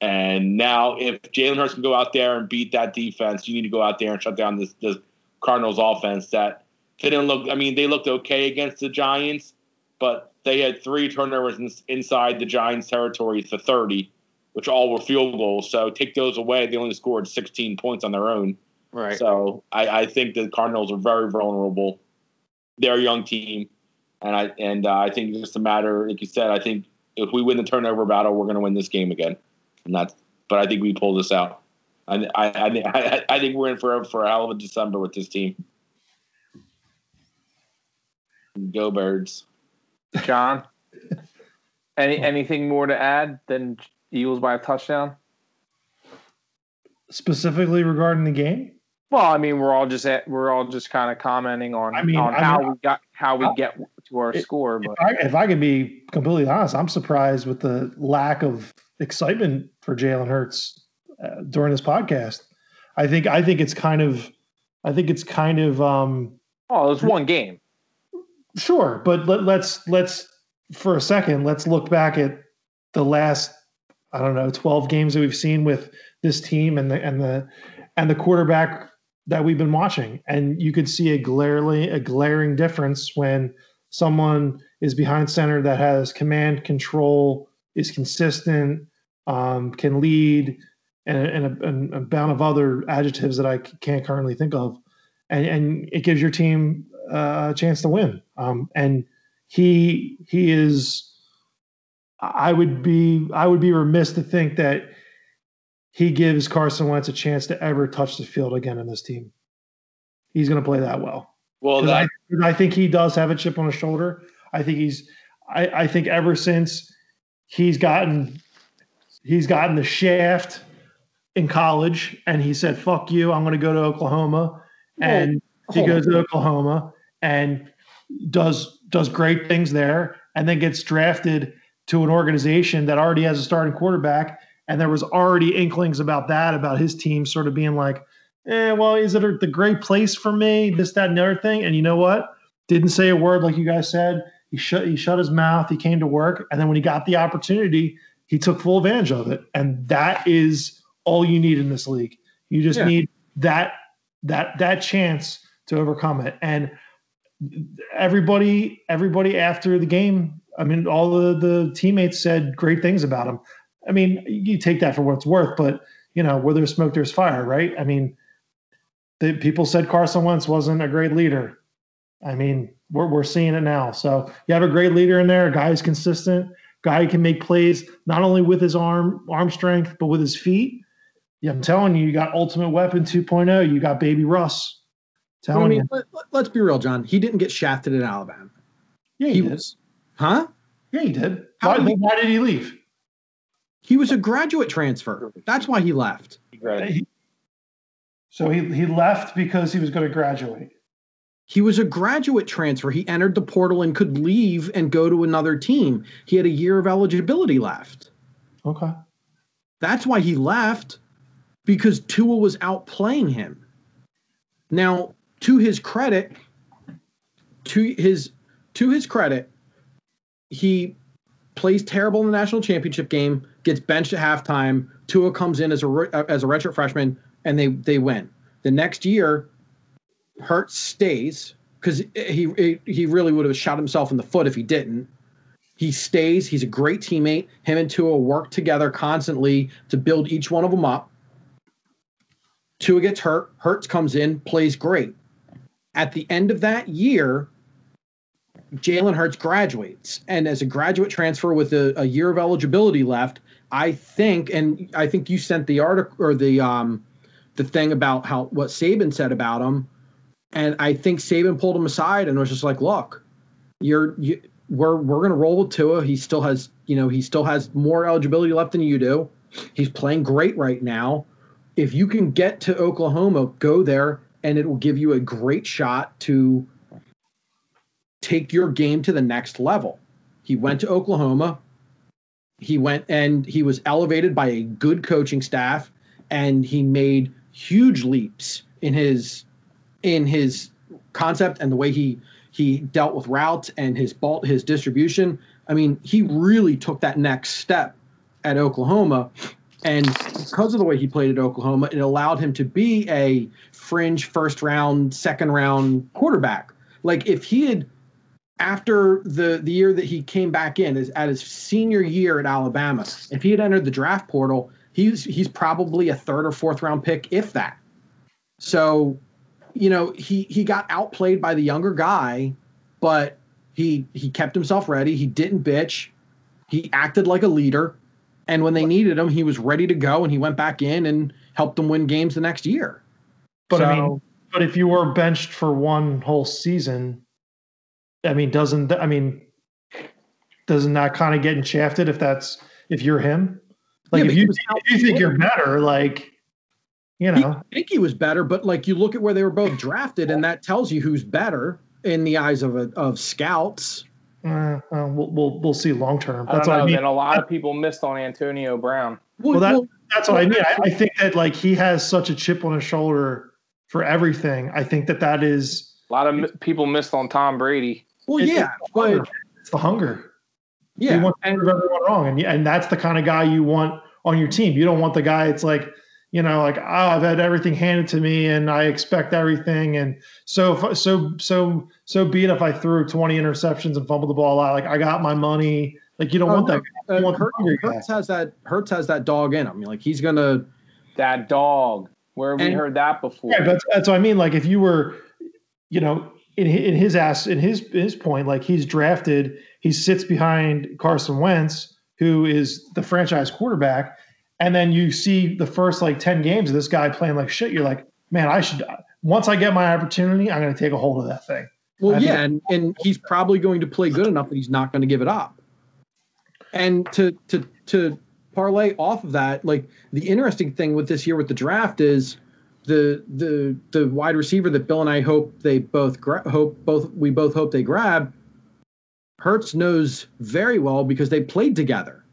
And now, if Jalen Hurts can go out there and beat that defense, you need to go out there and shut down this, this Cardinals offense. That didn't look. I mean, they looked okay against the Giants, but they had three turnovers in, inside the Giants' territory for 30, which all were field goals. So take those away, they only scored 16 points on their own. Right. So I, I think the Cardinals are very vulnerable. They're a young team, and I and uh, I think it's just a matter, like you said. I think if we win the turnover battle, we're going to win this game again, and that's. But I think we pull this out. I I I, I, I think we're in for for a hell of a December with this team. Go Birds! John. Any anything more to add than Eagles by a touchdown? Specifically regarding the game, Well, I mean, we're all just at, we're all just kind of commenting on I mean, on I how mean, we got how we I- get to our It- score, but if I, if I can be completely honest, I'm surprised with the lack of excitement for Jalen Hurts uh, during this podcast. I think I think it's kind of I think it's kind of um, oh, it's one game. Sure, but let, let's let's for a second let's look back at the last I don't know twelve games that we've seen with this team and the and the and the quarterback that we've been watching, and you could see a glaringly a glaring difference when someone is behind center that has command control, is consistent, um, can lead, and, and, a, and a bound of other adjectives that I can't currently think of, and and it gives your team uh, a chance to win. Um, and he he is. I would be I would be remiss to think that he gives Carson Wentz a chance to ever touch the field again in this team. He's going to play that well. Well, that, I, 'cause I think he does have a chip on his shoulder. I think he's. I, I think ever since he's gotten he's gotten the shaft in college, and he said, "Fuck you, I'm going to go to Oklahoma," oh, and he hold goes to Oklahoma and does does great things there, and then gets drafted to an organization that already has a starting quarterback, and there was already inklings about that about his team sort of being like, eh, well, is it the great place for me? This, that, and the other thing. And you know what? Didn't say a word like you guys said. He shut he shut his mouth. He came to work, and then when he got the opportunity, he took full advantage of it. And that is all you need in this league. You just Yeah. need that that that chance to overcome it. And everybody everybody after the game, I mean, all the the teammates said great things about him. I mean, you take that for what it's worth, but you know, where there's smoke, there's fire, right? I mean, the people said Carson Wentz wasn't a great leader. I mean, we're we're seeing it now. So you have a great leader in there, a guy who's consistent, guy who can make plays not only with his arm arm strength but with his feet. Yeah, I'm telling you, you got ultimate weapon 2.0. You got baby Russ. But I mean, you, let, let's be real, John. He didn't get shafted at Alabama. yeah, he he was- Huh? Yeah, he did. How Why, did he- why did he leave? He was a graduate transfer. That's why he left. Right. So he he left because he was going to graduate. He was a graduate transfer. He entered the portal and could leave and go to another team. He had a year of eligibility left. Okay. That's why he left because Tua was outplaying him. Now, to his credit, to his to his credit, he plays terrible in the national championship game, gets benched at halftime. Tua comes in as a re- uh, as a redshirt freshman, and they they win. The next year, Hurts stays because he he really would have shot himself in the foot if he didn't. He stays. He's a great teammate. Him and Tua work together constantly to build each one of them up. Tua gets hurt. Hurts comes in, plays great. At the end of that year, Jalen Hurts graduates. And as a graduate transfer with a, a year of eligibility left, I think, and I think you sent the article or the um the thing about how what Saban said about him. And I think Saban pulled him aside and was just like, look, you're you, we're we're gonna roll with Tua. He still has, you know, he still has more eligibility left than you do. He's playing great right now. If you can get to Oklahoma, go there, and it will give you a great shot to take your game to the next level. He went to Oklahoma. He went and he was elevated by a good coaching staff, and he made huge leaps in his in his concept and the way he he dealt with routes and his ball his distribution. I mean, he really took that next step at Oklahoma. And because of the way he played at Oklahoma, it allowed him to be a fringe first round, second round quarterback. Like if he had after the the year that he came back in as at his senior year at Alabama, if he had entered the draft portal, he's he's probably a third or fourth round pick, if that. So, you know, he he got outplayed by the younger guy, but he he kept himself ready. He didn't bitch. He acted like a leader, and when they needed him, he was ready to go, and he went back in and helped them win games the next year. But I mean, but if you were benched for one whole season, I mean, doesn't I mean, doesn't that kind of getting shafted if that's if you're him? Like Yeah, if you if you think you're better, like you know, I think he was better, but like you look at where they were both drafted, and that tells you who's better in the eyes of a, of scouts. uh, uh, we'll, we'll we'll see long term. I That's don't what know. I mean. Then a lot of people missed on Antonio Brown. Well, that, that's what I mean. I, I think that like he has such a chip on his shoulder for everything. I think that that is A lot of people missed on Tom Brady. Well, it's- yeah, it's the hunger. but it's the hunger. yeah, you want to and prove everyone wrong, and and that's the kind of guy you want on your team. You don't want the guy. It's like you know, like oh, I've had everything handed to me, and I expect everything, and so if, so so so be it if I threw twenty interceptions and fumbled the ball out. Like I got my money. Like you don't Oh, want that. uh, You want the Hurts, hungry guy. Hurts has that Hurts has that dog in him. Like he's gonna That dog. Where have we heard that before? Right, but that's what I mean. Like if you were, you know, in in his ass in his his point, like he's drafted, he sits behind Carson Wentz, who is the franchise quarterback, and then you see the first like ten games of this guy playing like shit. You're like, man, I should. Once I get my opportunity, I'm going to take a hold of that thing. well, yeah, and and he's probably going to play good enough that he's not going to give it up. And to to to parlay off of that, like the interesting thing with this year with the draft is the the the wide receiver that Bill and I hope they both gra- hope both we both hope they grab. Hurts knows very well because they played together,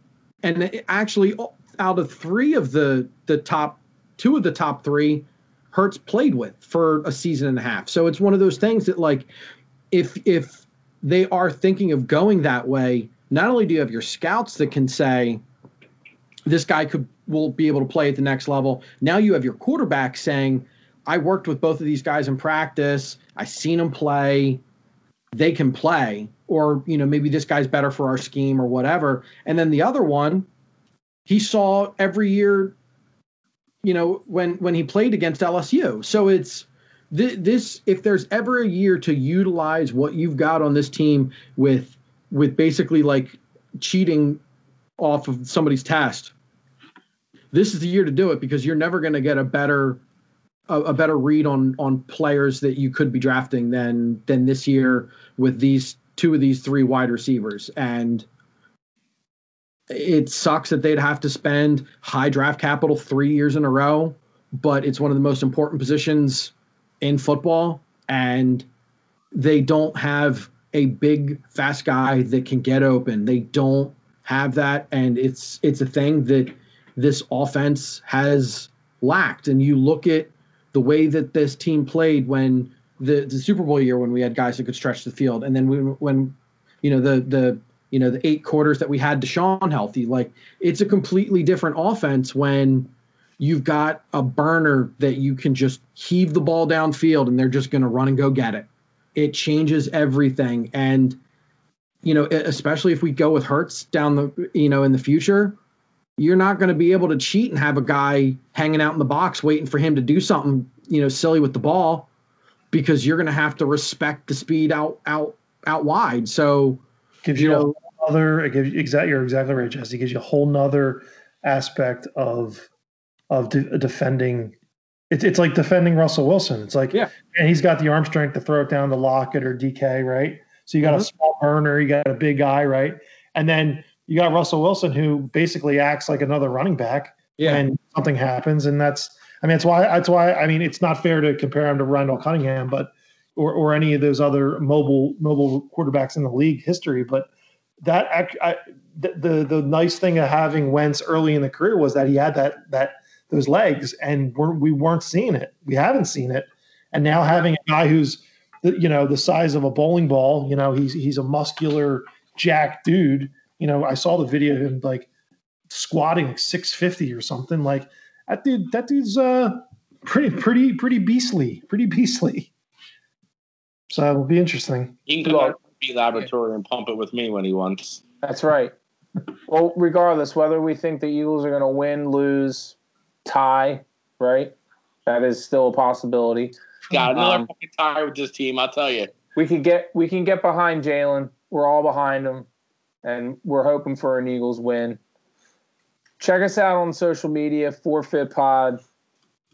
and actually, out of three of the the top two of the top three, Hurts played with for a season and a half. So it's one of those things that like if if they are thinking of going that way, not only do you have your scouts that can say this guy could will be able to play at the next level. Now you have your quarterback saying, I worked with both of these guys in practice. I seen them play. They can play, or you know, maybe this guy's better for our scheme or whatever. And then the other one, he saw every year, you know, when when he played against LSU. So it's th- this. If there's ever a year to utilize what you've got on this team with with basically like cheating off of somebody's test, this is the year to do it because you're never going to get a better a, a, better read on on players that you could be drafting than than this year with these two of these three wide receivers. And it sucks that they'd have to spend high draft capital 3 years in a row but it's one of the most important positions in football. And they don't have a big fast guy that can get open. They don't have that. And it's it's a thing that this offense has lacked. And you look at the way that this team played when the, the Super Bowl year when we had guys that could stretch the field, and then we, when you know the the you know the eight quarters that we had DeSean healthy, like it's a completely different offense when you've got a burner that you can just heave the ball downfield and they're just going to run and go get it. It changes everything, and you know especially if we go with Hurts down the you know in the future you're not going to be able to cheat and have a guy hanging out in the box waiting for him to do something, you know, silly with the ball because you're going to have to respect the speed out out out wide. So gives you, you know, other it gives you exactly you're exactly right, Jesse. It gives you a whole nother aspect of of de- defending. It's it's like defending Russell Wilson. It's like yeah, and he's got the arm strength to throw it down to Lockett or DK, right? So you got mm-hmm. a small burner, you got a big guy, right? And then you got Russell Wilson who basically acts like another running back. Yeah. And something happens, and that's I mean that's why that's why I mean it's not fair to compare him to Randall Cunningham, but or or any of those other mobile mobile quarterbacks in the league history, but that I, the, the the nice thing of having Wentz early in the career was that he had that that those legs, and we're, we weren't seeing it. We haven't seen it, and now having a guy who's you know the size of a bowling ball, you know he's he's a muscular jack dude you know, I saw the video of him like squatting like 650 or something. Like that dude, that dude's uh pretty, pretty, pretty beastly, pretty beastly. So it'll be interesting. He can go to the laboratory and pump it with me when he wants. That's right. well, regardless, whether we think the Eagles are going to win, lose, tie, right? That is still a possibility. Got another um, fucking tie with this team. I'll tell you. We can get we can get behind Jalen. We're all behind him and we're hoping for an Eagles win. Check us out on social media, Forfeit Pod,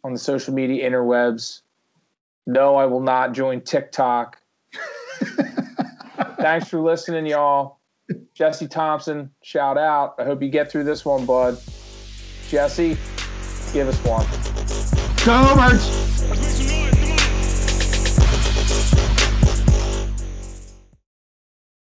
on the social media interwebs. No, I will not join TikTok. Thanks for listening, y'all. Jesse Thompson, shout out. I hope you get through this one, bud. Jesse, give us one. Go, Birds!